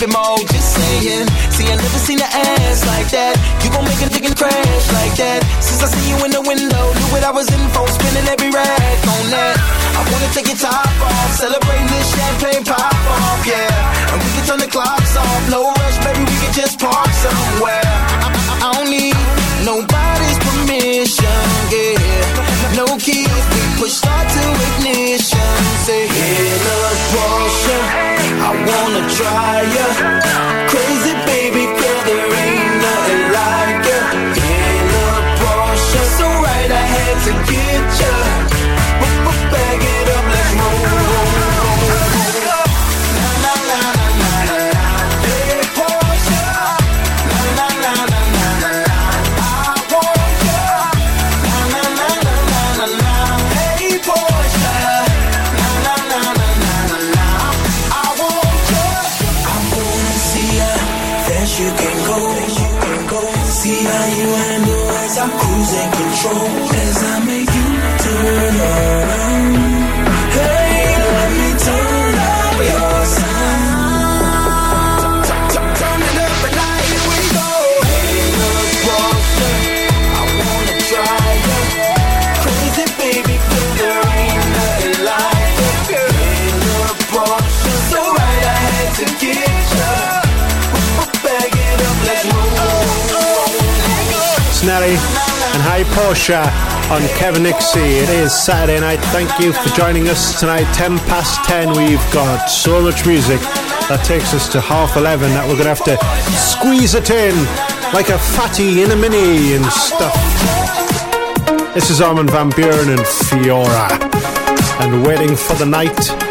Maybe more. Just saying. See, I never seen an ass like that. You gon' make a nigga crash like that. Since I seen you in the window, knew what I was in for. Spinning every rag on that. I wanna take your top off, celebrating this champagne pop off, yeah. And we can turn the clocks off, no rush, baby, we can just park somewhere. I, I, I don't need nobody's permission, yeah. No keys, we push start to ignition. Say, hey, look, I wanna try ya. Crazy Portia on Kev and Nixxi. It is Saturday night. Thank you for joining us tonight. 10 past 10. We've got so much music that takes us to half 11 that we're going to have to squeeze it in like a fatty in a mini and stuff. This is Armin van Buuren and Fiora and Waiting for the Night.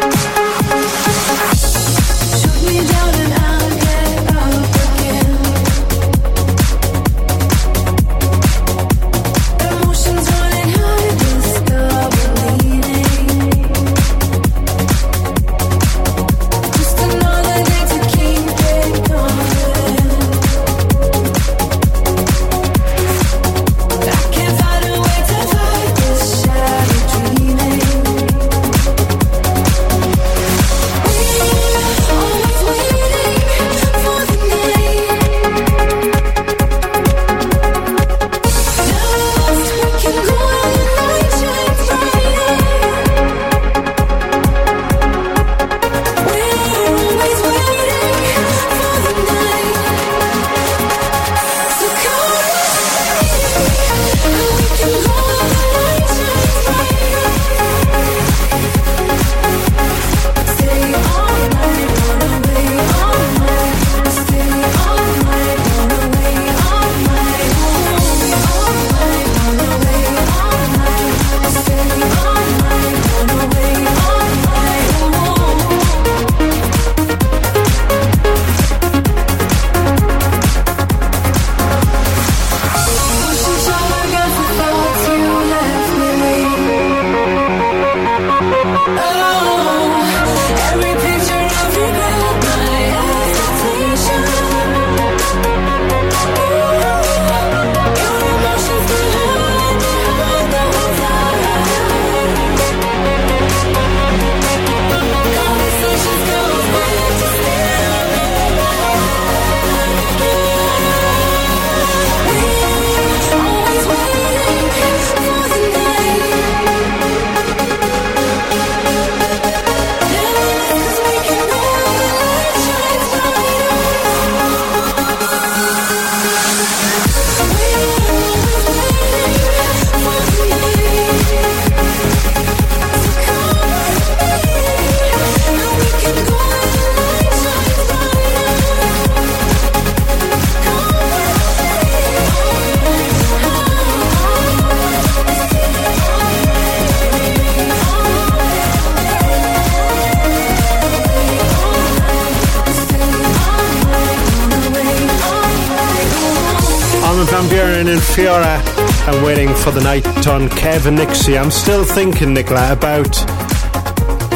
For the night on Kev and Nixxi. I'm still thinking, Nicola, about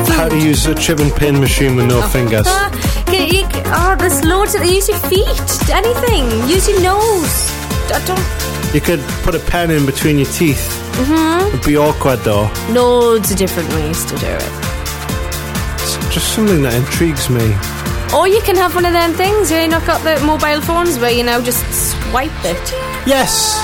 how to use a chip and pin machine with no fingers. Ah, you, oh, there's loads of Use your feet. Anything. Use your nose. I don't. You could put a pen in between your teeth. Mm-hmm. It'd be awkward though. Loads of different ways to do it. It's just something that intrigues me. Or you can have one of them things. You know, got the mobile phones where you now just swipe it. Yes.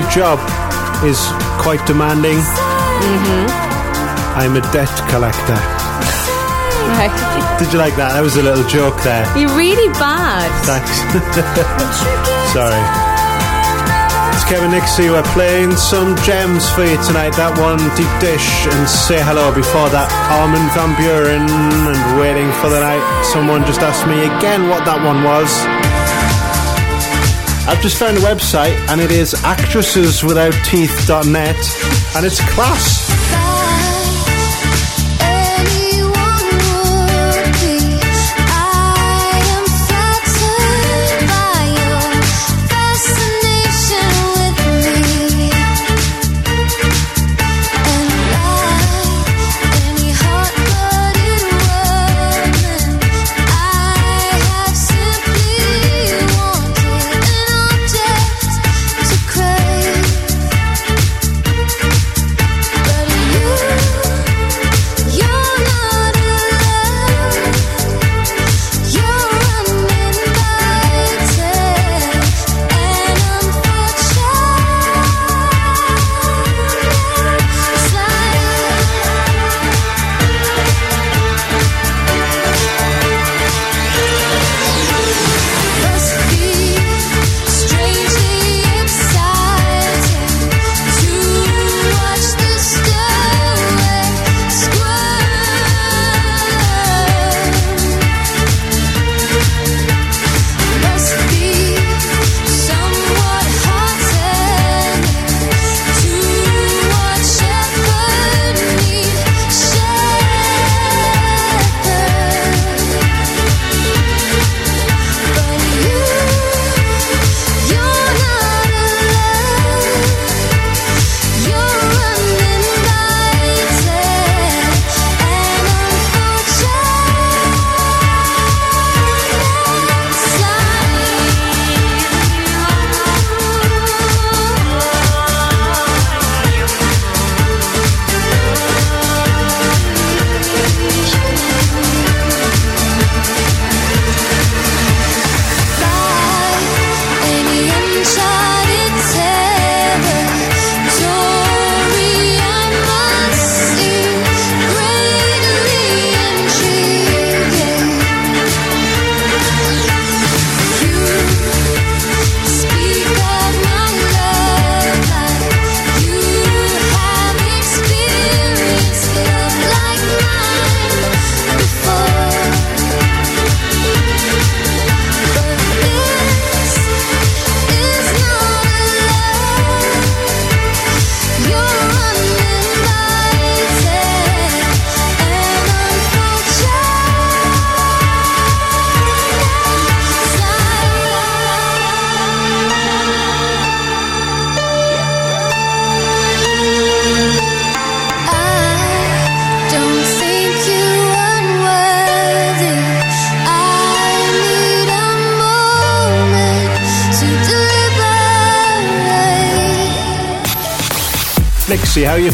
New job is quite demanding. Mm-hmm. I'm a debt collector. Right. Did you like that? That was a little joke there. You're really bad. Thanks. Sorry. It's Kev and Nixxi. We're playing some gems for you tonight. That one, Deep Dish, and Say Hello. Before that, Armin van Buuren and Waiting for the Night. Someone just asked me again what that one was. I've just found a website and it is actresseswithoutteeth.net and it's class.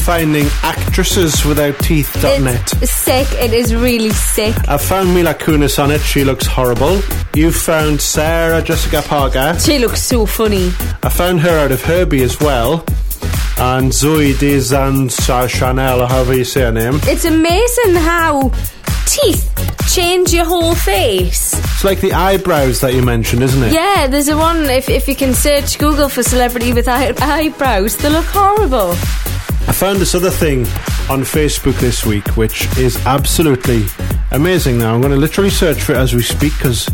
Finding actresseswithoutteeth.net? It's sick. It is really sick. I found Mila Kunis on it. She looks horrible. You found Sarah Jessica Parker. She looks so funny. I found her out of Herbie as well. And Zoe Dezan Chanel, or however you say her name. It's amazing how teeth change your whole face. It's like the eyebrows that you mentioned, isn't it? Yeah, there's a one. If, if you can search Google for celebrity with eye- eyebrows, they look horrible. Found this other thing on Facebook this week, which is absolutely amazing. Now I'm going to literally search for it as we speak because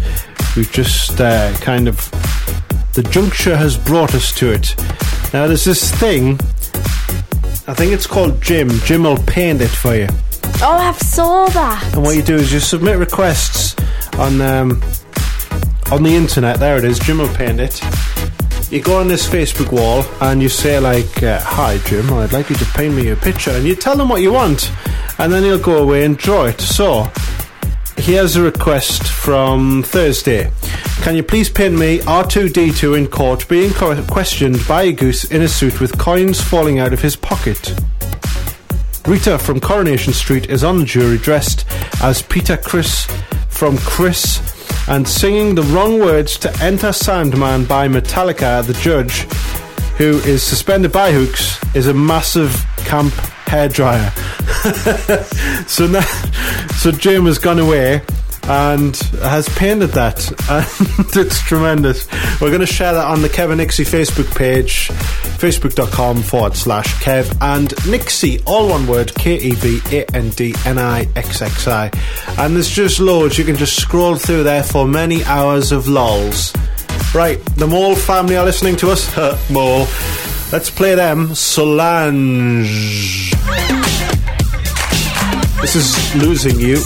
we've just uh, kind of the juncture has brought us to it. Now there's this thing. I think it's called Jim. Jim will paint it for you. Oh, I've saw that. And what you do is you submit requests on um, on the internet. There it is. Jim will paint it. You go on this Facebook wall and you say like, uh, "Hi Jim, I'd like you to paint me a picture," and you tell them what you want, and then he'll go away and draw it. So here's a request from Thursday. Can you please paint me R2D2 in court being co- questioned by a goose in a suit with coins falling out of his pocket? Rita from Coronation Street is on the jury dressed as Peter Criss from Chris and singing the wrong words to Enter Sandman by Metallica. The judge, who is suspended by hooks, is a massive camp hairdryer. so now, so Jim has gone away and has painted that, and it's tremendous. We're going to share that on the Kev and Nixxi Facebook page, facebook.com forward slash Kev and Nixxi, all one word, K E V A N D N I X X I. And there's just loads. You can just scroll through there for many hours of lols. Right, the Mole family are listening to us. Mole. Let's play them. Solange. This is losing you.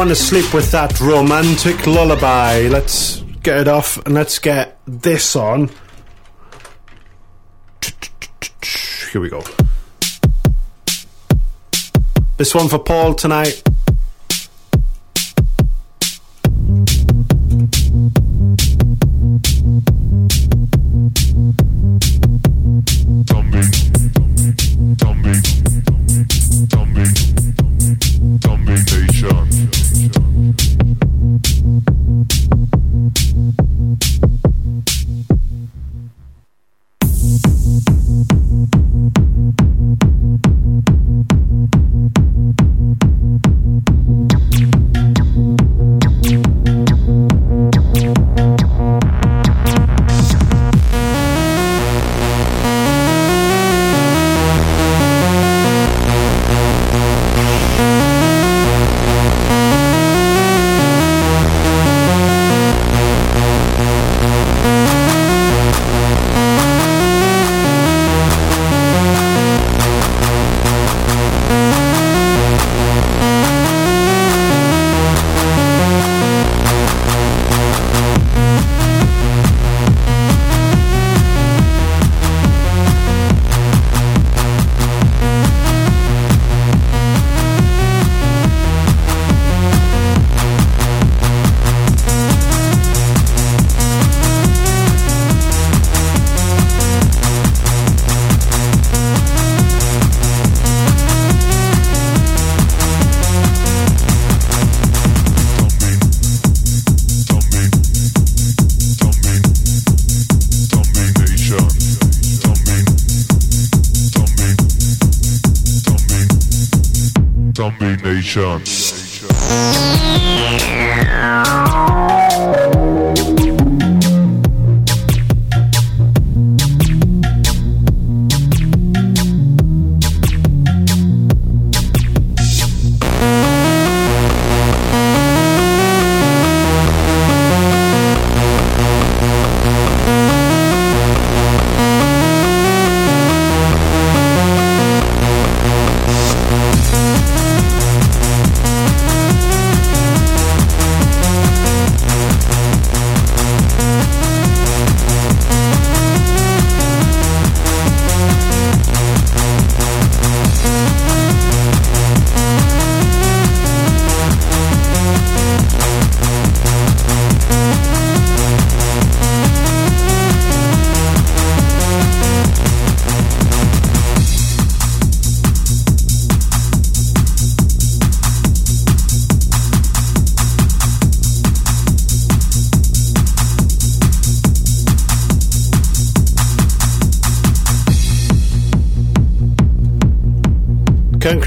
Everyone to sleep with that romantic lullaby. Let's get it off and let's get this on. Here we go. This one for Paul tonight.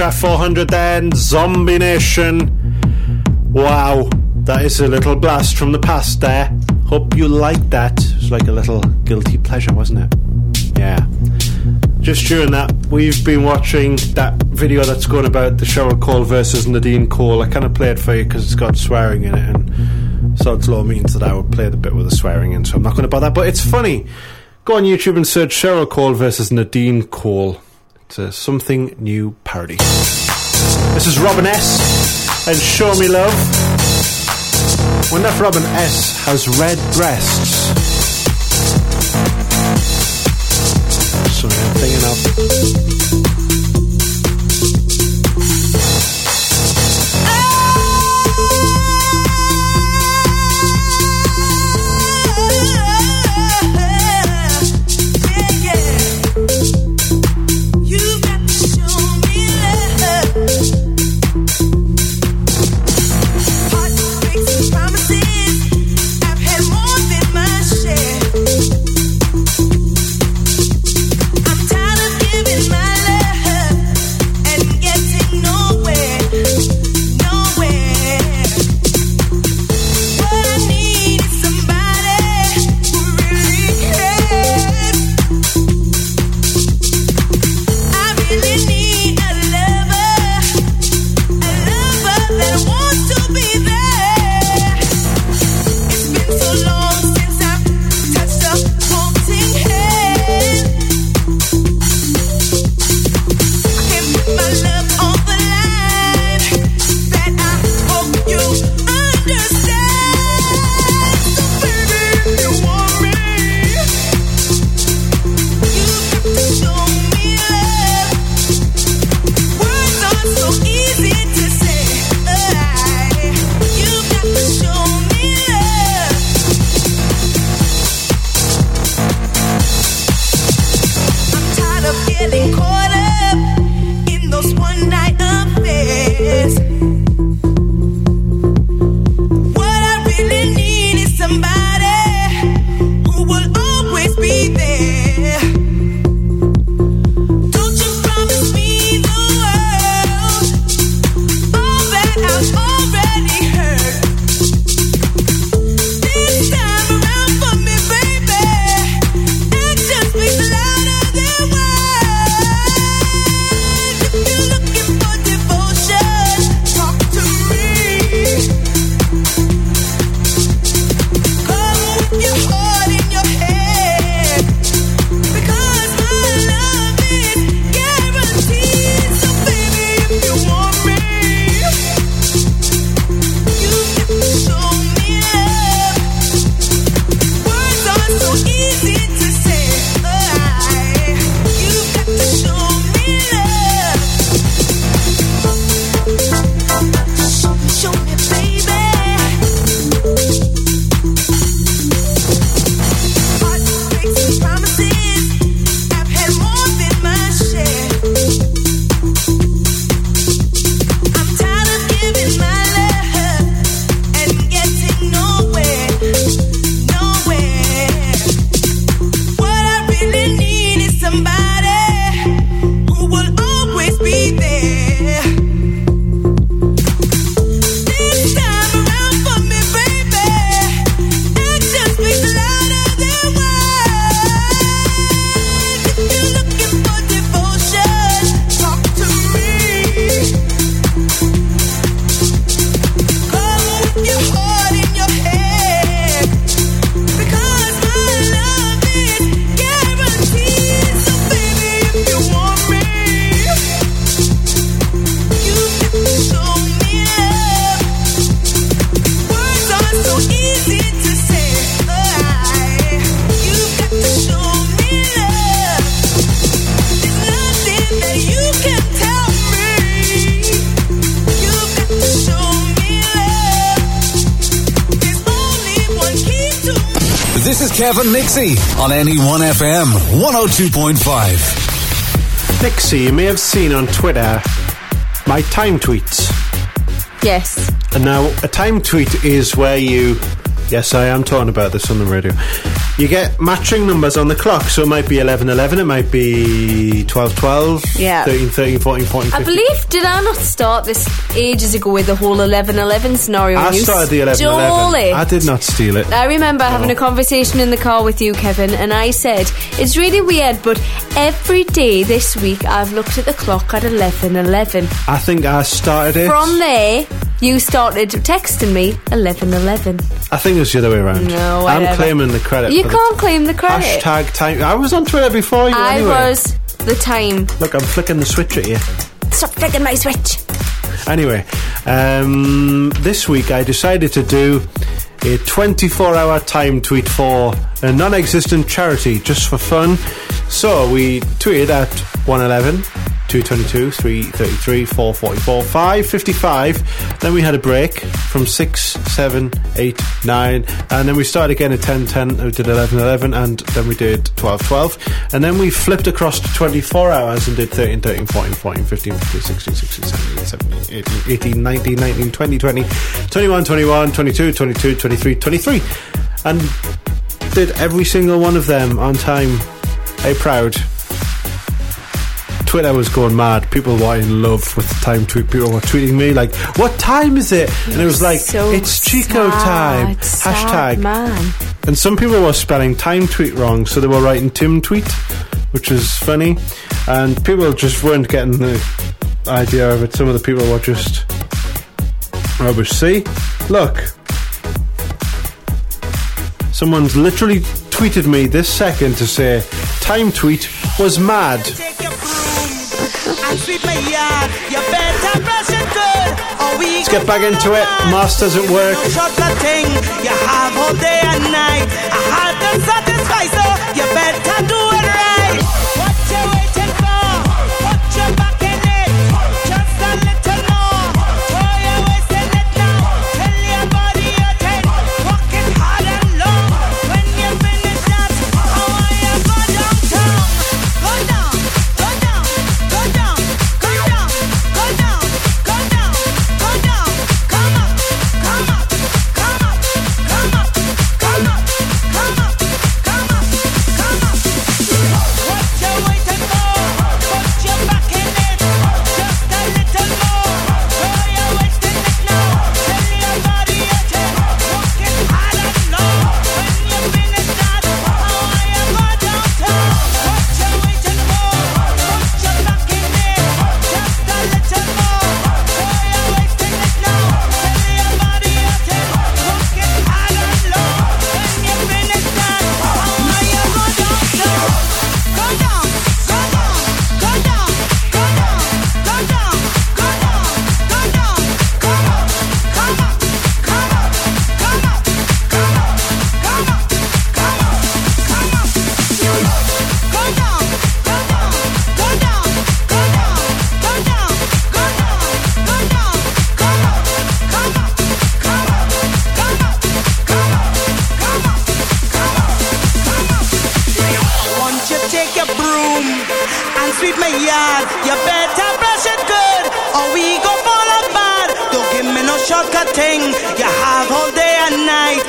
Kernkraft 400 then, Zombie Nation. Wow, that is a little blast from the past there. Hope you like that. It's like a little guilty pleasure, wasn't it? Yeah. Just during that, we've been watching that video that's going about the Cheryl Cole versus Nadine Coyle. I kind of play it for you because it's got swearing in it, and Sod's Law means that I would play the bit with the swearing in, so I'm not going to bother. But it's funny. Go on YouTube and search Cheryl Cole versus Nadine Coyle. It's a something new parody. This is Robin S. and Show Me Love. Wonder if Robin S. has red breasts. Something I'm thinking of. This is Kev and Nixxi on NE1 FM 102.5. Nixxi, you may have seen on Twitter my time tweets. Yes. And now, a time tweet is where you. Yes, I am talking about this on the radio. You get matching numbers on the clock, so it might be 11 11, it might be 12 12, Yeah. 13 13, 14 14. I believe, did I not start this ages ago with the whole 11 11 scenario? I started the 11 stole 11. I did not steal it. I remember having a conversation in the car with you, Kevin, and I said, It's really weird, but every day this week I've looked at the clock at 11 11. I think I started it. From there, you started texting me 11 11. I think it was the other way around. No, I'm whatever. claiming the credit. You can't claim the the credit. Hashtag time. I was on Twitter before you I anyway. was the time. Look, I'm flicking the switch at you. Stop flicking my switch. Anyway, um, this week I decided to do a 24 hour time tweet for a non existent charity just for fun. So we tweeted at 111, 222, 333, 444, 555. Then we had a break from 6, 7, 8, 9. And then we started again at 10, 10. We did 11, 11. And then we did 12, 12. And then we flipped across to 24 hours and did 13, 13, 14, 14, 15, 15, 16, 16, 17, 17, 18, 18 19, 19, 20, 20, 21, 21, 22, 22, 23, 23. And did every single one of them on time. Hey, proud. Twitter was going mad. People were in love with the time tweet. People were tweeting me like, "What time is it?" And it was like, So "It's Chico sad, time." Hashtag. man. And some people were spelling time tweet wrong, so they were writing Tim tweet, which was funny. And people just weren't getting the idea of it. Some of the people were just rubbish. See, look. Someone's literally tweeted me this second to say time tweet was mad. Let's get back into it. Masters at work. You have all day and night. I had you better sweep my yard? You better brush it good, or we go fall apart. Don't give me no shortcut thing. You have all day and night.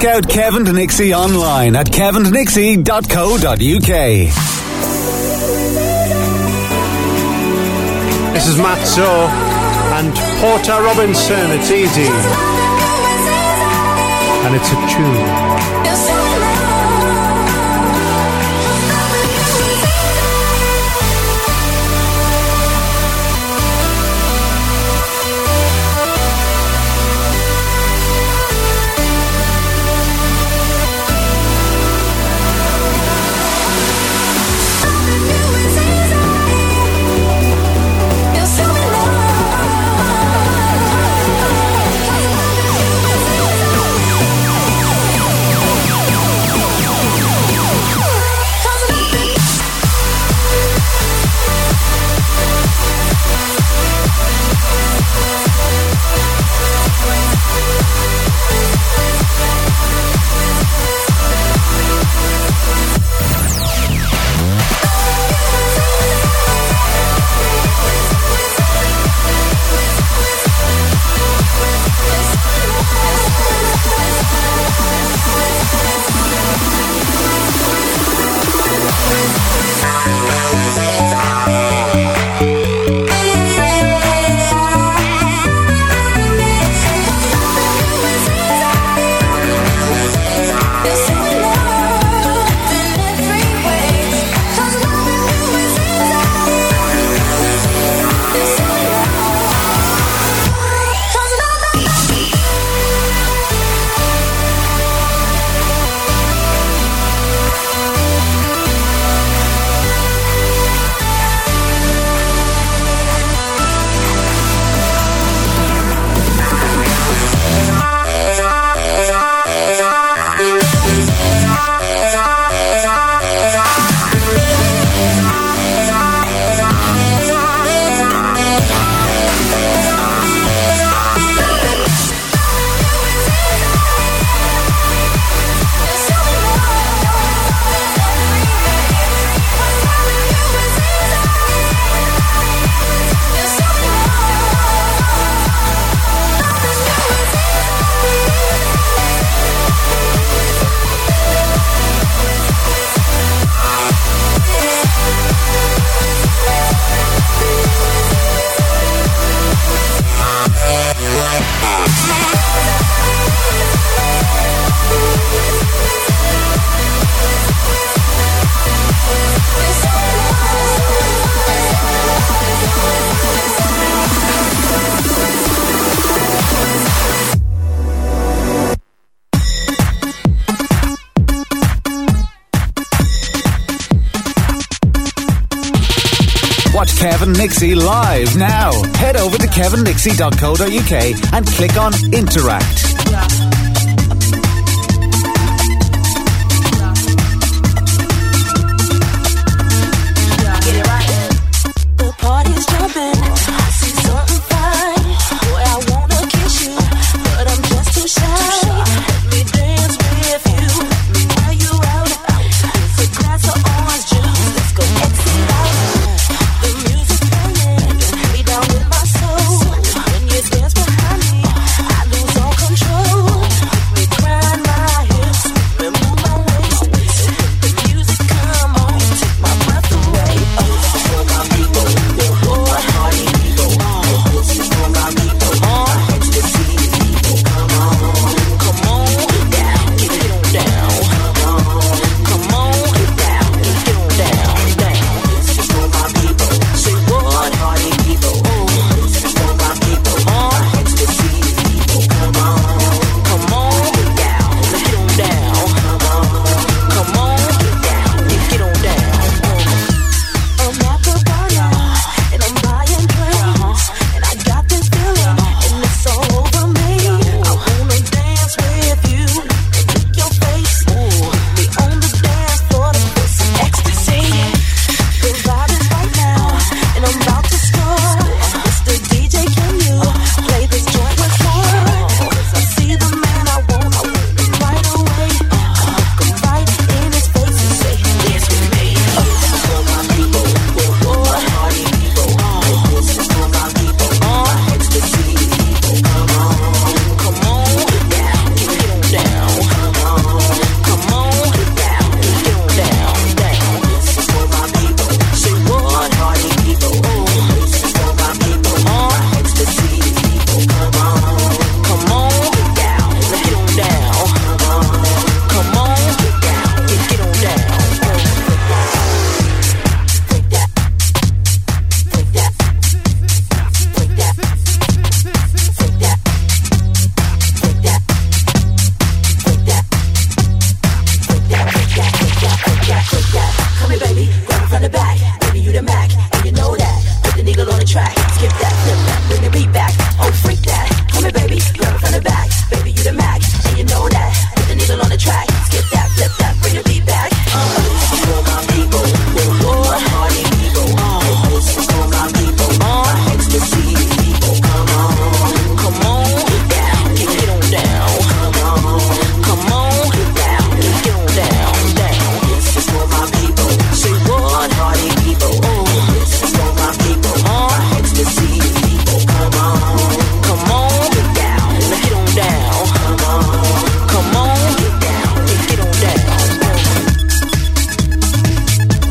Check out Kev and Nixxi online at kevinandnixie.co.uk. This is Mat Zo and Porter Robinson. It's easy. And it's a tune. Live now. Head over to kevinnixie.co.uk and click on Interact.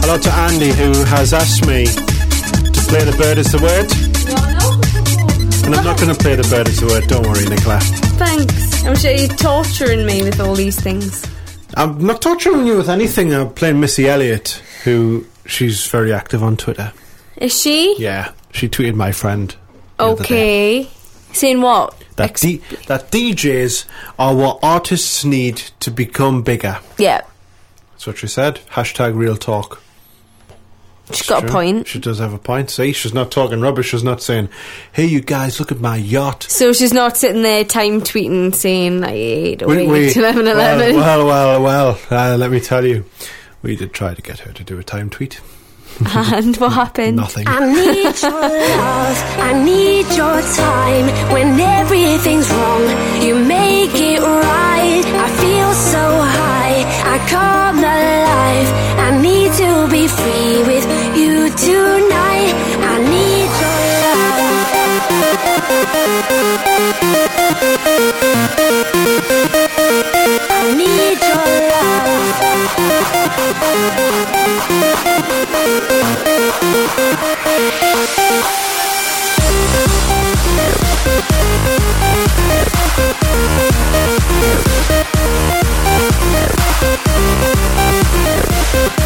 Andy who has asked me to play the bird is the word. And I'm not going to play the bird is the word, don't worry, Nicola. Thanks. I'm sure you're torturing me with all these things. I'm not torturing you with anything. I'm playing Missy Elliott, who she's very active on Twitter. Is she? Yeah, she tweeted my friend. the other day. Okay. Saying what? That, D- that DJs are what artists need to become bigger. Yeah. That's what she said. Hashtag real talk. She's got a point. She does have a point. See, she's not talking rubbish. She's not saying, hey, you guys, look at my yacht. So she's not sitting there time tweeting saying I ate We- away we- to 11 11. Well, well, well, well uh, let me tell you. We did try to get her to do a time tweet. and what happened? Nothing. I need your love, I need your time. When everything's wrong, you make it right. I feel so high, I come alive. I need to be free with you tonight. I need your love. I need I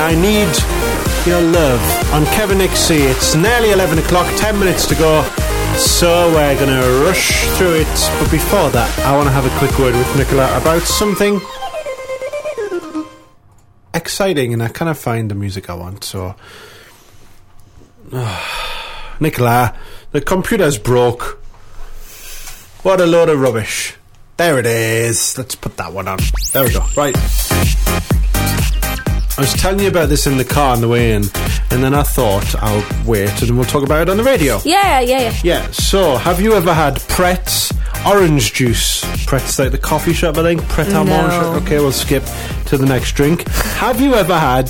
I need your love on Kev and Nixxi. It's nearly 11 o'clock, 10 minutes to go. So we're going to rush through it. But before that, I want to have a quick word with Nicola about something exciting, and I kind of find the music I want. So, Nicola, the computer's broke. What a load of rubbish. There it is. Let's put that one on. There we go. Right. I was telling you about this in the car on the way in, and then I thought I'll wait and we'll talk about it on the radio. Yeah, yeah, yeah. Yeah, so have you ever had Pretz orange juice. Pret's like the coffee shop, I think. Pret a No. manger. Okay, we'll skip to the next drink. Have you ever had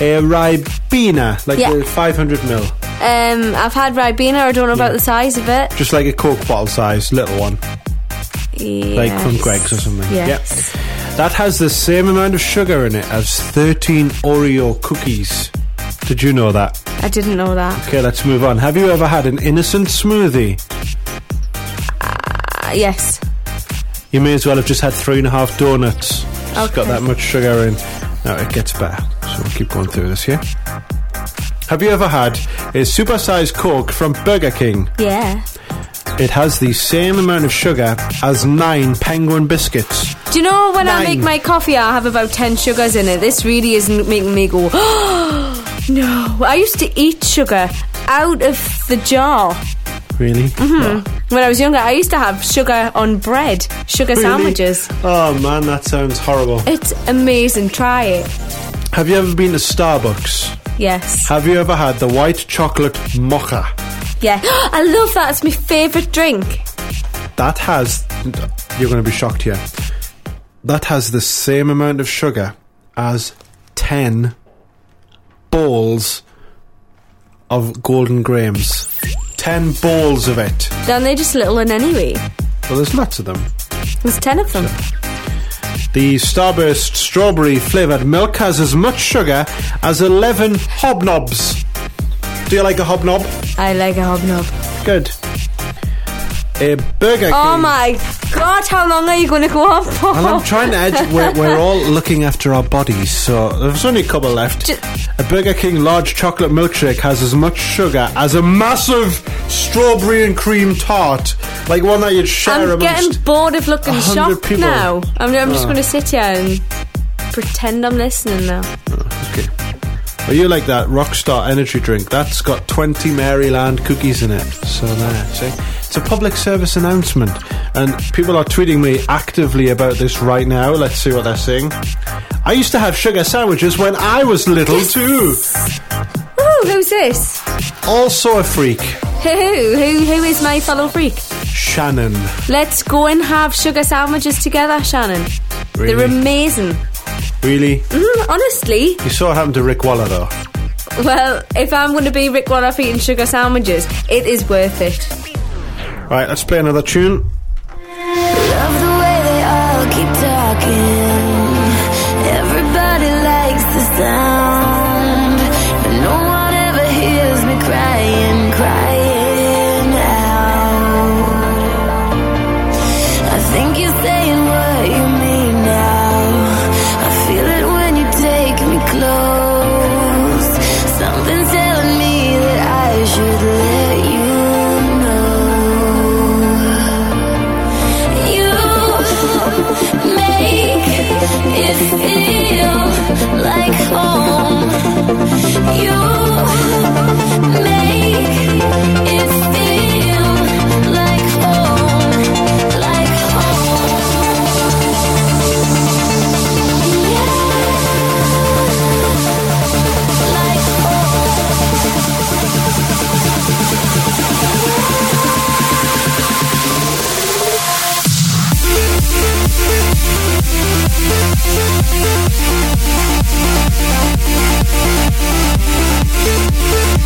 a Ribena, like Yeah. the 500 mil? Um, I've had Ribena. I don't know about the size of it. Just like a Coke bottle size, little one. Like from Yes. Greggs or something. Yes. Yep. That has the same amount of sugar in it as 13 Oreo cookies. Did you know that? I didn't know that. Okay, let's move on. Have you ever had an innocent smoothie? Uh, yes. You may as well have just had three and a half donuts. It's got that much sugar in. Now it gets better. So we'll keep going through this, yeah? Have you ever had a supersized Coke from Burger King? Yeah. It has the same amount of sugar as nine penguin biscuits. Do you know when I make my coffee, I have about 10 sugars in it? This really isn't making me go, no. I used to eat sugar out of the jar. Really? Mm-hmm. When I was younger, I used to have sugar on bread, sugar Really? sandwiches. Oh man, that sounds horrible. It's amazing. Try it. Have you ever been to Starbucks? Yes. Have you ever had the white chocolate mocha? Yeah. I love that. It's my favourite drink. That has, you're going to be shocked here. That has the same amount of sugar as 10 balls of Golden Grahams. 10 balls of it. Then they're just little one anyway. Well, there's lots of them. There's 10 of them. The Starburst strawberry flavoured milk has as much sugar as 11 hobnobs. Do you like a hobnob? I like a hobnob. Good. A Burger oh King. Oh my god, how long are you going to go on for? And I'm trying to edge. We're, we're all looking after our bodies, so there's only a couple left. A Burger King large chocolate milkshake has as much sugar as a massive strawberry and cream tart, like one that you'd share I'm getting bored of looking shocked people. now. I'm, I'm just ah. Oh. going to sit here and pretend I'm listening now. Ah, okay. Well, you like that Rockstar energy drink? That's got 20 Maryland cookies in it. So there, see? It's a public service announcement. And people are tweeting me actively about this right now. Let's see what they're saying. I used to have sugar sandwiches when I was little too. Ooh, who's this? Also a freak. Who? Who? Who is my fellow freak? Shannon. Let's go and have sugar sandwiches together, Shannon. They're amazing. Really? Mm, honestly, You saw what happened to Rick Waller though. well, if I'm going to be Rick Waller eating sugar sandwiches, it is worth it. Right, let's play another tune. Love the way they all keep talking.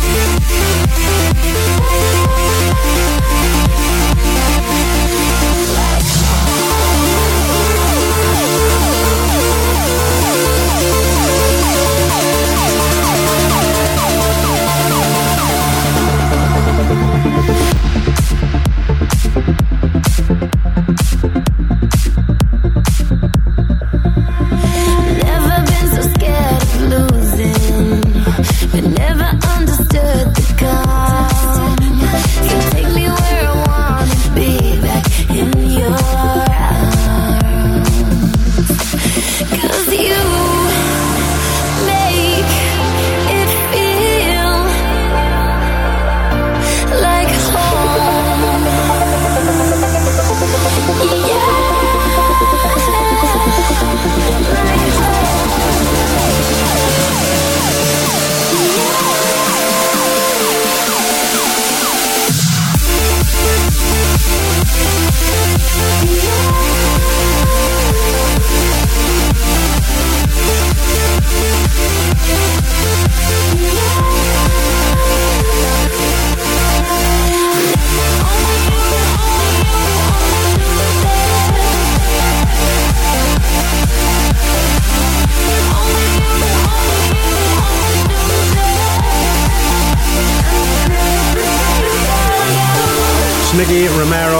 Música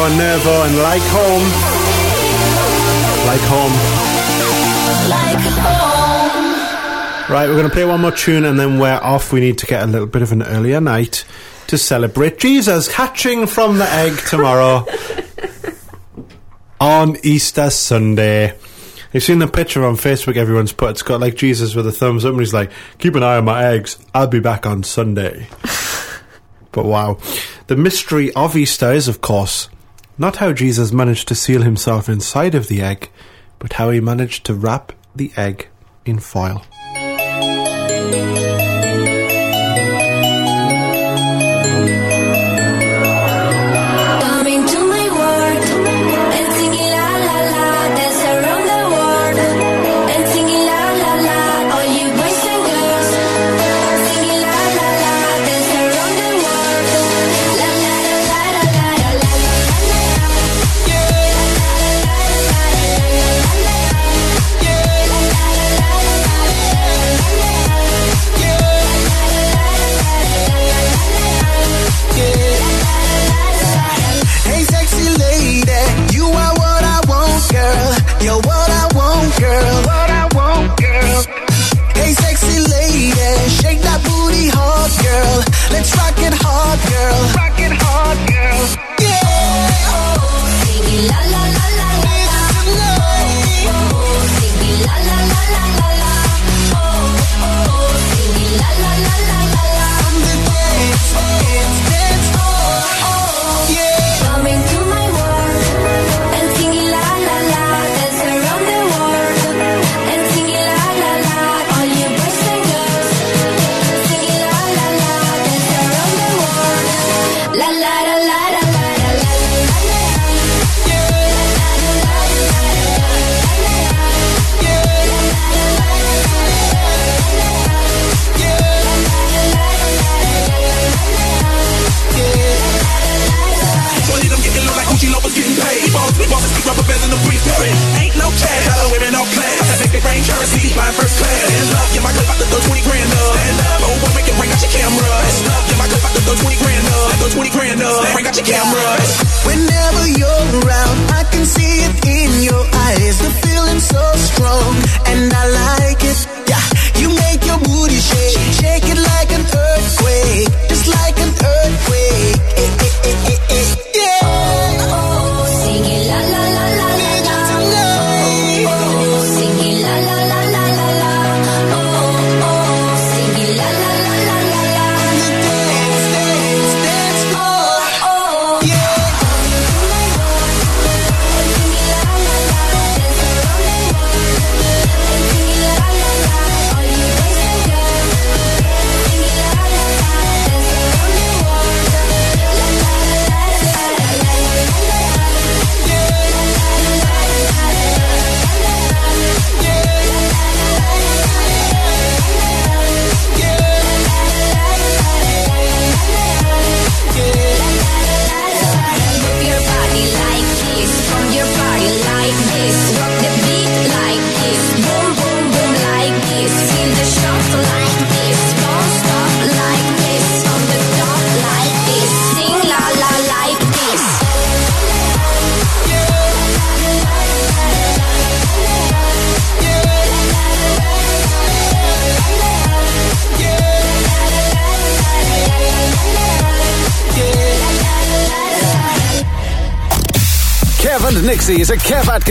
And Like Home. Like Home. Like Home. Right, we're going to play one more tune and then we're off. We need to get a little bit of an earlier night to celebrate Jesus hatching from the egg tomorrow on Easter Sunday. You've seen the picture on Facebook everyone's put. It's got like Jesus with a thumbs up and he's like, keep an eye on my eggs. I'll be back on Sunday. but wow. The mystery of Easter is, of course, not how Jesus managed to seal himself inside of the egg, but how he managed to wrap the egg in foil.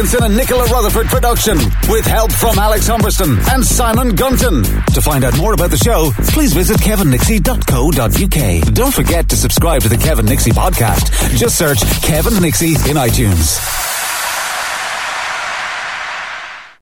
Wilkinson and Nicola Rutherford production, with help from Alex Humberston and Simon Gunton. To find out more about the show, please visit kevinnixie.co.uk. Don't forget to subscribe to the Kev and Nixxi podcast. Just search Kev and Nixxi in iTunes.